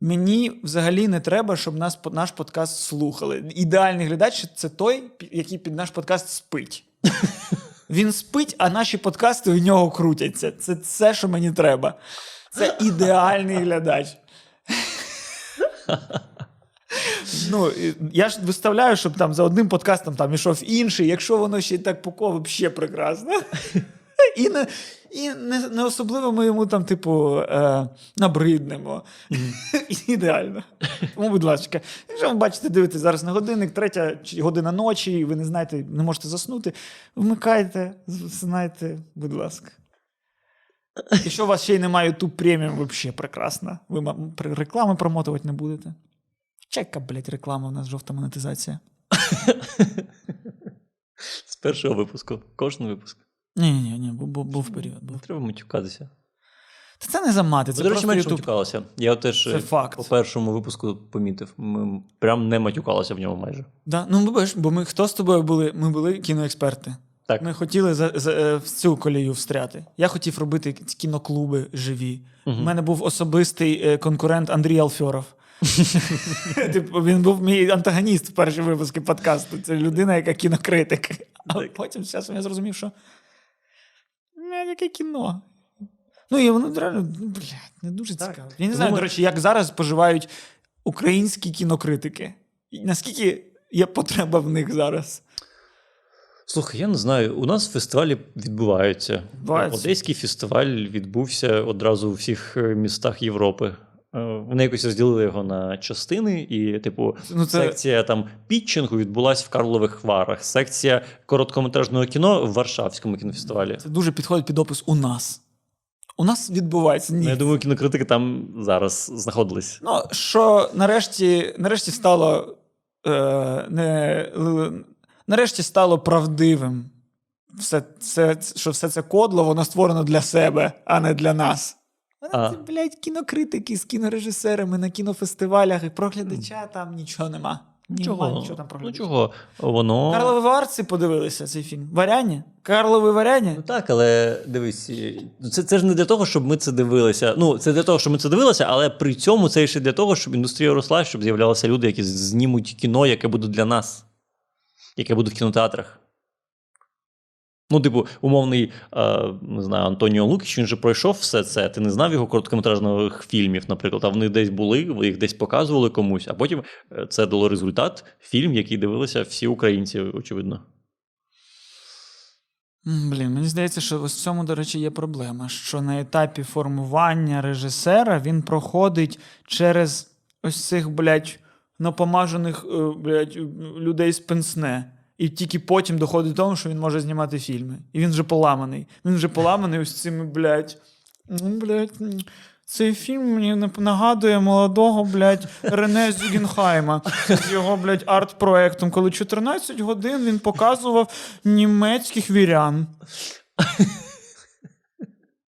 Мені взагалі не треба, щоб нас наш подкаст слухали. Ідеальний глядач це той, який під наш подкаст спить. Він спить, а наші подкасти у нього крутяться. Це все, що мені треба. Це ідеальний глядач. Ну, я ж виставляю, щоб там за одним подкастом там ішов інший, якщо воно ще й так по колу, взагалі прекрасно. І не, і не, не особливо ми йому там, типу, е, набриднемо. Ідеально. Тому, будь ласка, якщо ви бачите, дивитесь зараз на годинник, третя година ночі, і ви не знаєте, не можете заснути, вмикайте, засинайте, будь ласка. Якщо у вас ще й немає YouTube преміум, взагалі прекрасно. Ви реклами промотувати не будете. Чека, блядь, реклама у нас жовта монетизація. З першого випуску. Кожен випуск. Ні, ні, ні, був, був, був період. Не Був. треба матюкатися. Та це не за мати, Це, до речі, просто менше YouTube. Я теж Це е, факт. по першому випуску помітив. Ми прям не матюкалися в ньому майже. Да, ну бачиш, бо ми хто з тобою були? Ми були кіноексперти. Так. Ми хотіли за, за, е, в цю колію встряти. Я хотів робити кіноклуби живі. У мене був особистий е, конкурент Андрій Алфьоров. Типу, він був мій антагоніст в перші випуски подкасту. Це людина, яка кінокритик. А потім часом я зрозумів, що «Не, яке кіно. Ну, і воно реально, ну, блядь, не дуже Так. цікаво. Я не знаю, ми- до речі, як зараз поживають українські кінокритики. І Наскільки є потреба в них зараз? Слухай, я не знаю. У нас фестивалі відбуваються. Відбуваються. Одеський фестиваль відбувся одразу у всіх е, містах Європи. Е, Вони якось розділили його на частини, і, типу, Ну, це- секція там пітчингу відбулася в Карлових Варах, секція короткометражного кіно в Варшавському кінофестивалі. Це дуже підходить під опис у нас. У нас відбувається ні. Ну, я думаю, кінокритики там зараз знаходились. Ну, що нарешті, нарешті стало е, не, нарешті стало правдивим. Все це, що все це кодло, воно створено для себе, а не для нас. А. Це, блядь, кінокритики з кінорежисерами на кінофестивалях і про глядача там нічого нема. Нема нічого там про ну чого? Воно. Карлові варці подивилися цей фільм. Варяні? Карлові варяні? Ну так, але дивись, це, це ж не для того, щоб ми це дивилися. Ну, це для того, щоб ми це дивилися, але при цьому це ще для того, щоб індустрія росла, щоб з'являлися люди, які знімуть кіно, яке буде для нас, яке буде в кінотеатрах. Ну, типу, умовний, е, не знаю, Антоніо Лукіч, він же пройшов все це. Ти не знав його короткометражних фільмів, наприклад, а вони десь були, ви їх десь показували комусь, а потім е, це дало результат фільм, який дивилися всі українці, очевидно. Блін, мені здається, що в цьому, до речі, є проблема. Що на етапі формування режисера він проходить через ось цих, блядь, напомажених е, блядь, людей з пенсне. І тільки потім доходить до того, що він може знімати фільми. І він вже поламаний. Він вже поламаний ось цими, блядь. Ну, блядь, цей фільм мені нагадує молодого, блядь, Рене Зюгенхайма з його, блядь, арт-проектом, коли 14 годин він показував німецьких вірян.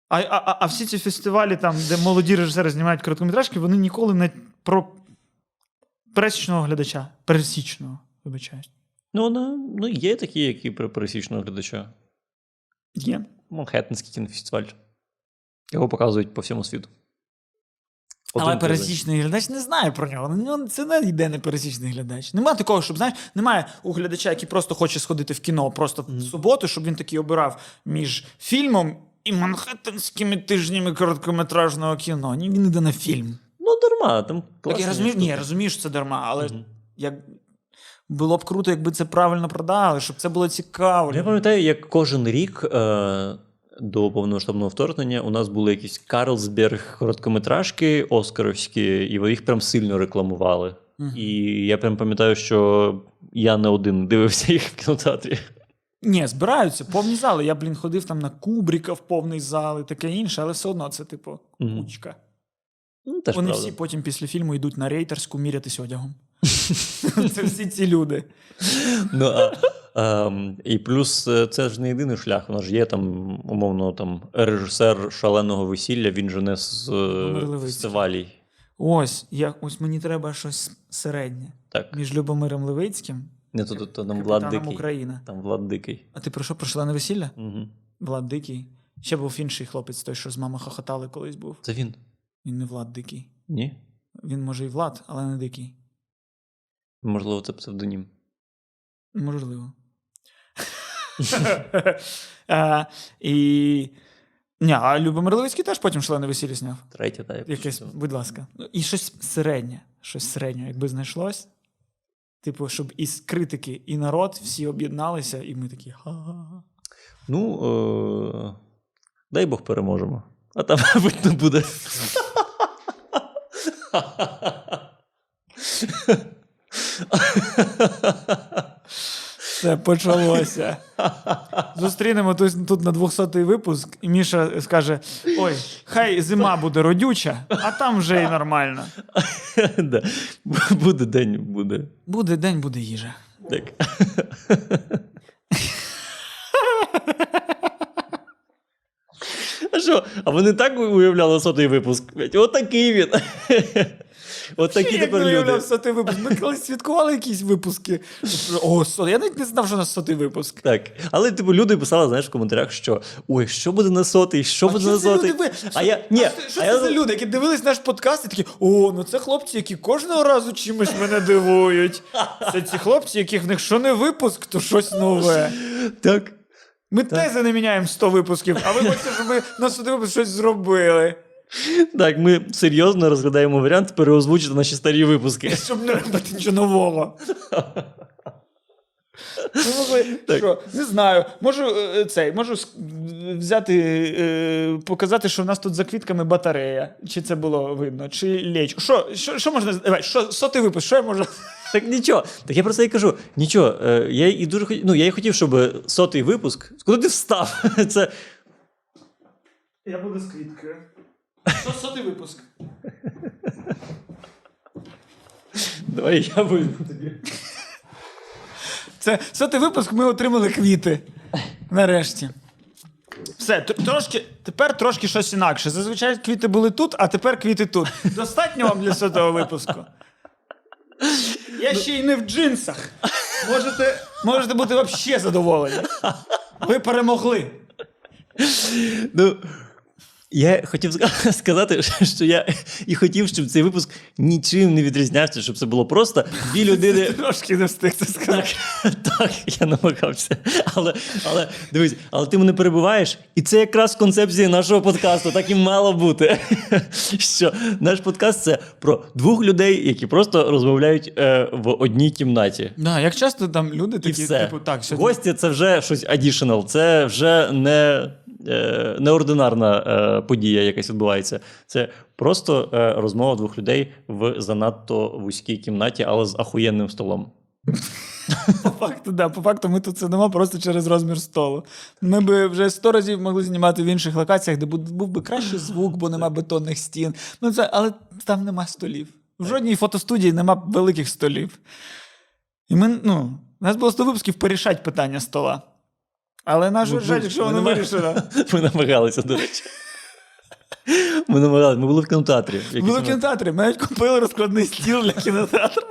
А, а, а- всі ці фестивалі, там, де молоді режисери знімають короткометражки, вони ніколи не про пересічного глядача. Пересічного, вибачаюсь. Ну, ну, ну є такі, які при пересічного глядача. Є. Манхеттенський кінофестиваль. Його показують по всьому світу. Але пересічний глядач не знає про нього. Ну, Це не йде не пересічний глядач. Немає такого, щоб знаєш, немає у глядача, який просто хоче сходити в кіно просто в суботу, щоб він такий обирав між фільмом і манхеттенськими тижнями короткометражного кіно. Ні, він йде на фільм. Ну, дарма. Там Так я розумію, ні, я розумію, що це дарма, але Мгм. як було б круто, якби це правильно продали, щоб це було цікаво. Я пам'ятаю, як кожен рік е, до повномасштабного вторгнення у нас були якісь Карлсберг короткометражки оскаровські, і їх прям сильно рекламували. Мгм. І я прям пам'ятаю, що я не один дивився їх в кінотеатрі. Ні, збираються повні зали. Я, блін, ходив там на Кубріка в повний зал і таке інше, але все одно це, типу, кучка. Ну, Вони правда. всі потім після фільму йдуть на рейтерську мірятись одягом. Це всі ці люди. Ну, а, ем, і плюс е, це ж не єдиний шлях. У нас ж є там, умовно, там режисер шаленого весілля, він же не з фестивалій. Ось, я, ось мені треба щось середнє. Так. Між Любомиром Левицьким Не то, то, то там Влад Дикий. України. Там Влад Дикий. А ти про що про шалене весілля? Угу. Влад Дикий. Ще був інший хлопець, той, що з мама хохотали колись був. Це він? Він не Влад Дикий. Ні? Він може і Влад, але не дикий. Можливо, це псевдонім. Можливо. а, і... Ні, а Любомир Левицький теж потім шалене весілля зняв. Третє, так. Якесь, будь ласка. Ну, І щось середнє. Щось середнє, якби знайшлось. Типу, щоб і критики, і народ всі об'єдналися, і ми такі ха-ха-ха. Ну, е- дай Бог переможемо. А там, мабуть, не буде. Все почалося. Зустрінемо тут, тут на 200-й випуск, і Міша скаже: Ой, хай зима буде родюча, а там вже і нормально. Да. Буде день, буде. Буде день, буде їжа. Так. А що? А вони так уявляли сотий випуск? Отакий він. Отакі Як тепер люди. уявляв сотий випуск. Ми колись святкували якісь випуски. О, сотий. Я навіть не знав, що у нас сотий випуск. Так. Але типу люди писали, знаєш, в коментарях, що ой, що буде на сотий, що буде на сотий. А я ні, що а це я за люди, які дивились наш подкаст і такі: о, ну це хлопці, які кожного разу чимось мене дивують. Це ці хлопці, яких в них що не випуск, то щось нове. так. Ми тези не міняємо 100 випусків, а ви хочете, щоб ми на 100 випуск щось зробили. Так, ми серйозно розглядаємо варіант переозвучити наші старі випуски. Щоб не робити нічого нового. Ми що, не знаю, можу е, цей, можу взяти, е, показати, що в нас тут за квітками батарея. Чи це було видно, чи ліч. Що, що, що можна давай, що, сотий випуск, що я можу? Так нічого. Так я про це і кажу. Нічого. е, Я і дуже хотів, ну, я і хотів, щоб сотий випуск. Куди ти встав? Це Я буду з квіткою. Що сотий випуск? давай я буду тобі. Це сотий випуск, ми отримали квіти. Нарешті. Все, трошки, тепер трошки щось інакше. Зазвичай квіти були тут, а тепер квіти тут. Достатньо вам для сотого випуску. Я ще й не в джинсах. Можете, можете бути взагалі задоволені. Ви перемогли. Ну, Я хотів сказати, що я і хотів, щоб цей випуск нічим не відрізнявся, щоб це було просто дві людини. Трошки не встиг це сказати. Так, так, я намагався. Але, але дивись, але ти мене перебуваєш, і це якраз концепція нашого подкасту, так і мало бути. Що наш подкаст це про двох людей, які просто розмовляють е, в одній кімнаті. Да, як часто там люди І такі, все. типу, так, сьогодні Гості це вже щось additional, це вже не, е, неординарна е, подія, якась відбувається. Це просто е, розмова двох людей в занадто вузькій кімнаті, але з ахуєнним столом. По факту, да, по факту ми тут сидимо просто через розмір столу. Ми би вже сто разів могли знімати в інших локаціях, де був, би кращий звук, бо нема бетонних стін. Ну, це, але там нема столів. В жодній фотостудії нема великих столів. І ми, ну, у нас було 100 випусків порішати питання стола. Але наш жаль, якщо ми воно вирішено. Ми намагалися, до речі. Ми намагалися, ми були в кінотеатрі. якийсь Були в кінотеатрі, ми навіть купили розкладний стіл для кінотеатру.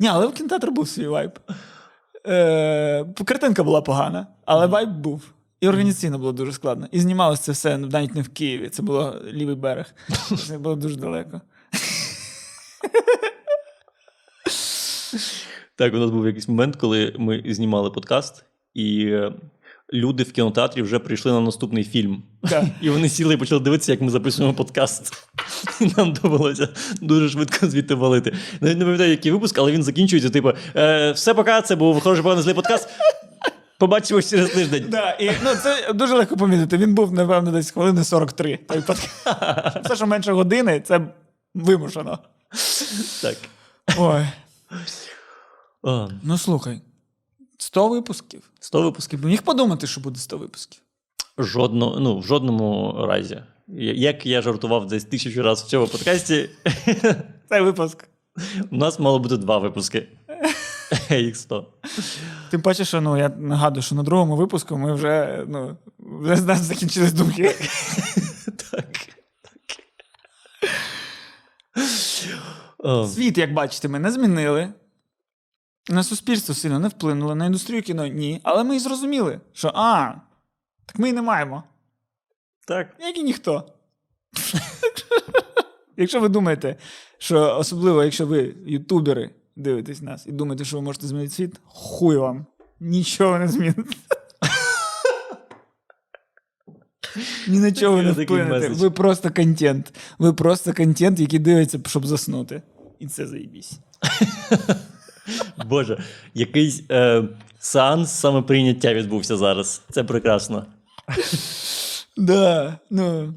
Ні, але в кінотеатру був свій вайб. Е, картинка була погана, але вайб був. І організаційно було дуже складно. І знімалося це все навіть не в Києві, це було лівий берег. Це було дуже далеко. Так, у нас був якийсь момент, коли ми знімали подкаст, і е, люди в кінотеатрі вже прийшли на наступний фільм. Так. І вони сіли і почали дивитися, як ми записуємо подкаст. І нам довелося дуже швидко звідти валити. Навіть не пам'ятаю, який випуск, але він закінчується. Типу, е, все пока, це був хороший поганий злий подкаст. Побачимось через тиждень. Да, і, ну, це дуже легко помітити. Він був, напевно, десь хвилини 43. Той подкаст. Все, що менше години, це вимушено. Так. Ой. О, Ну слухай, 100 випусків. 100 випусків. Міг подумати, що буде 100 випусків. Жодно, ну, в жодному разі. Я- Як я жартував десь тисячу разів в цьому подкасті, Цей випуск. у нас мало бути два випуски. Їх 100. Тим паче, що ну, я нагадую, що на другому випуску ми вже, ну, вже з нас закінчились думки. Так. О, Світ, як бачите, ми не змінили. На суспільство сильно не вплинули, на індустрію кіно ні. Але ми і зрозуміли, що а, так ми і не маємо. Так. Як і ніхто. Якщо ви думаєте, що особливо, якщо ви ютубери дивитесь нас і думаєте, що ви можете змінити світ, хуй вам. Нічого не зміните. Ні на чого не вплинете. Ви просто контент. Ви просто контент, який дивиться, щоб заснути. І це заїбісь. Боже, якийсь е, сеанс самоприйняття відбувся зараз. Це прекрасно. Да, ну.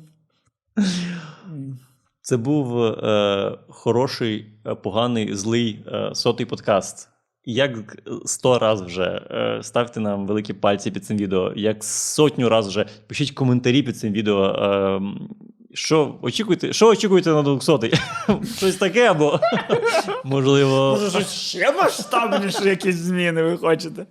Це був е, хороший, е, поганий, злий е, сотий подкаст. Як сто раз вже е, ставте нам великі пальці під цим відео, як сотню раз вже пишіть коментарі під цим відео. Що очікуєте, що очікуєте на 200 Щось таке, або можливо. Може, щось ще масштабніше якісь зміни ви хочете.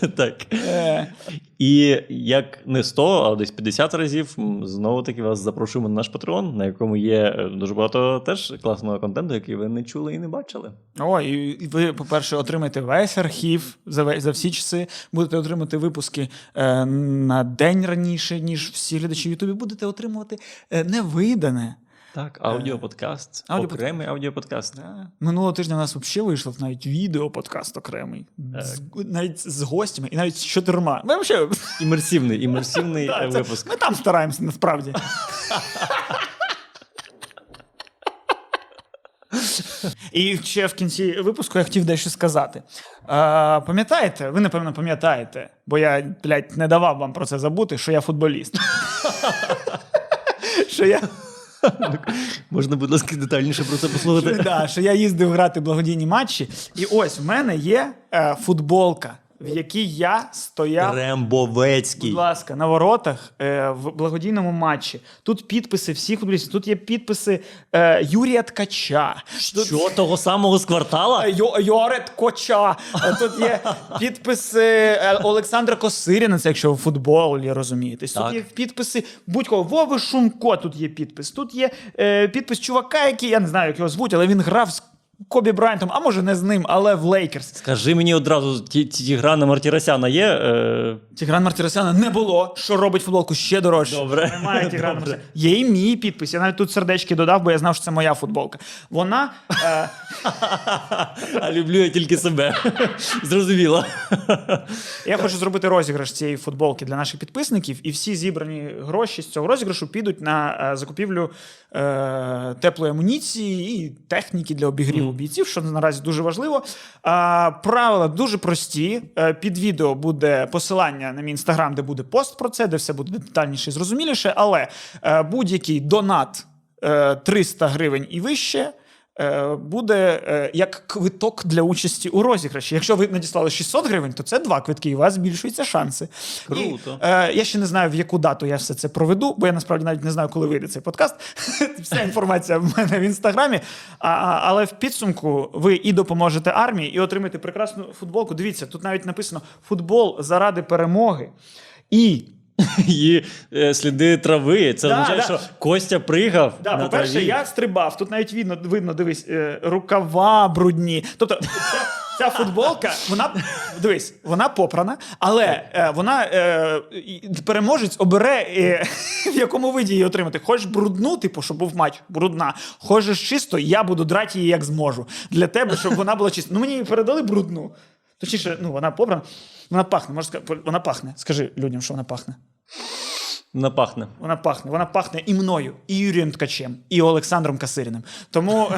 так. Е, І як не 100, а десь 50 разів знову таки вас запрошуємо на наш Patreon, на якому є е, дуже багато теж класного контенту, який ви не чули і не бачили. О, і ви, по-перше, отримаєте весь архів за, за всі часи. Будете отримати випуски е, на день раніше, ніж всі глядачі в Ютубі. Будете отримувати е, невидане. Так, аудіоподкаст, аудіоподкаст. окремий аудіоподкаст. Да. Минулого тижня у нас взагалі вийшов навіть відеоподкаст окремий. З, навіть з гостями і навіть з чотирма. Ми, взагалі, Імерсивний, імерсивний да, е, це- випуск. ми там стараємося насправді. І ще в кінці випуску я хотів дещо сказати. А, пам'ятаєте, ви напевно пам'ятаєте, бо я, блядь, не давав вам про це забути, що я футболіст. Що я, Можна, будь ласка, детальніше про це послухати. да, що я їздив грати благодійні матчі. І ось в мене є е, футболка, в якій я стояв. Будь ласка, на воротах е, в благодійному матчі. Тут підписи всіх футболістів. Тут є підписи е, Юрія Ткача. Тут, Що того самого з квартала? Е, Йо, Йорет Коча. Е, Тут є підписи е, Олександра Косиріна, це якщо в футболі розумієтесь. Тут Так. є підписи будь-кого. Вови Шумко тут є підпис. Тут є е, підпис чувака, який я не знаю, як його звуть, але він грав з Кобі Брайантом, а може не з ним, але в Лейкерс. Скажи мені одразу, ті, ті, Тіграна Мартіросяна є? Е... Тігран Мартіросяна не було, що робить футболку ще дорожче. Добре. Немає Тіграна Добре. Мартіросяна. Є і мій підпис. Я навіть тут сердечки додав, бо я знав, що це моя футболка. Вона. Е, А люблю я тільки себе. Зрозуміло. Я хочу зробити розіграш цієї футболки для наших підписників, і всі зібрані гроші з цього розіграшу підуть на е, закупівлю е, теплої амуніції і техніки для обігріву бійців, що наразі дуже важливо. А, правила дуже прості. Е, під відео буде посилання на мій інстаграм, де буде пост про це, де все буде детальніше і зрозуміліше. Але е, будь-який донат е, 300 гривень і вище. Е, Буде е, як квиток для участі у розіграші. Якщо ви надіслали 600 гривень, то це два квитки, і у вас збільшуються шанси. Круто. І, е, я ще не знаю, в яку дату я все це проведу, бо я насправді навіть не знаю, коли вийде цей подкаст. Вся інформація в мене в інстаграмі. А, але в підсумку ви і допоможете армії, і отримаєте прекрасну футболку. Дивіться, тут навіть написано футбол заради перемоги. І І е, сліди трави. Це Да, означає, да. що Костя пригав. Да, на по-перше, траві. я стрибав. Тут навіть видно, видно дивись, е, рукава брудні. Тобто, ця, ця футболка, вона дивись, вона попрана, але е, вона е, і переможець обере, е, в якому виді її отримати. Хочеш брудну, типу, щоб був матч, брудна. Хочеш чисто, я буду драти її як зможу. Для тебе, щоб вона була чиста. Ну мені передали брудну. Точніше, ну вона попрана, вона пахне. Можна сказати, вона пахне. Скажи людям, що вона пахне. Напахне. Вона пахне. Вона пахне і мною, і Юрієм Ткачем, і Олександром Касиріним. Тому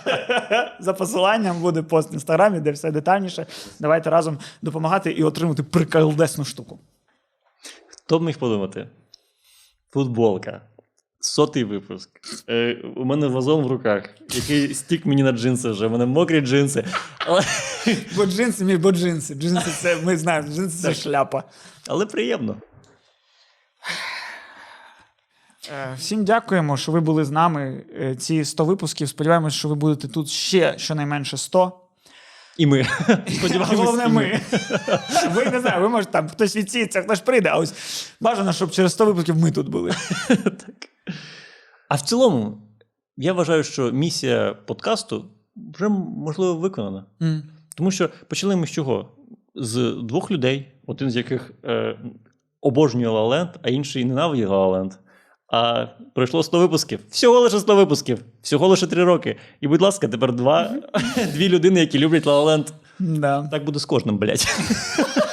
за посиланням буде пост в інстаграмі, де все детальніше. Давайте разом допомагати і отримати приколдесну штуку. Хто б міг подумати? Футболка. Сотий випуск. Е, у мене вазон в руках, який стік мені на джинси вже. У мене мокрі джинси. Але, Бо джинси, мій, бо джинси. Джинси це ми знаємо, джинси це шляпа. але приємно. Е, Всім дякуємо, що ви були з нами е, ці 100 випусків. Сподіваємось, що ви будете тут ще щонайменше 100. І ми. Сподіваємось, Головне, і ми. Ви не знаю, ви можете там хтось відсіється, хтось прийде, а ось бажано, щоб через 100 випусків ми тут були. так. А в цілому, я вважаю, що місія подкасту вже можливо виконана. М. Тому що почали ми з чого? З двох людей, один з яких е, обожнює Лаленд, а інший ненавидить Лаленд. А пройшло 100 випусків. Всього лише 100 випусків, всього лише 3 роки. І, будь ласка, тепер два, дві людини, які люблять Лаленд. Да. Так буде з кожним, блядь.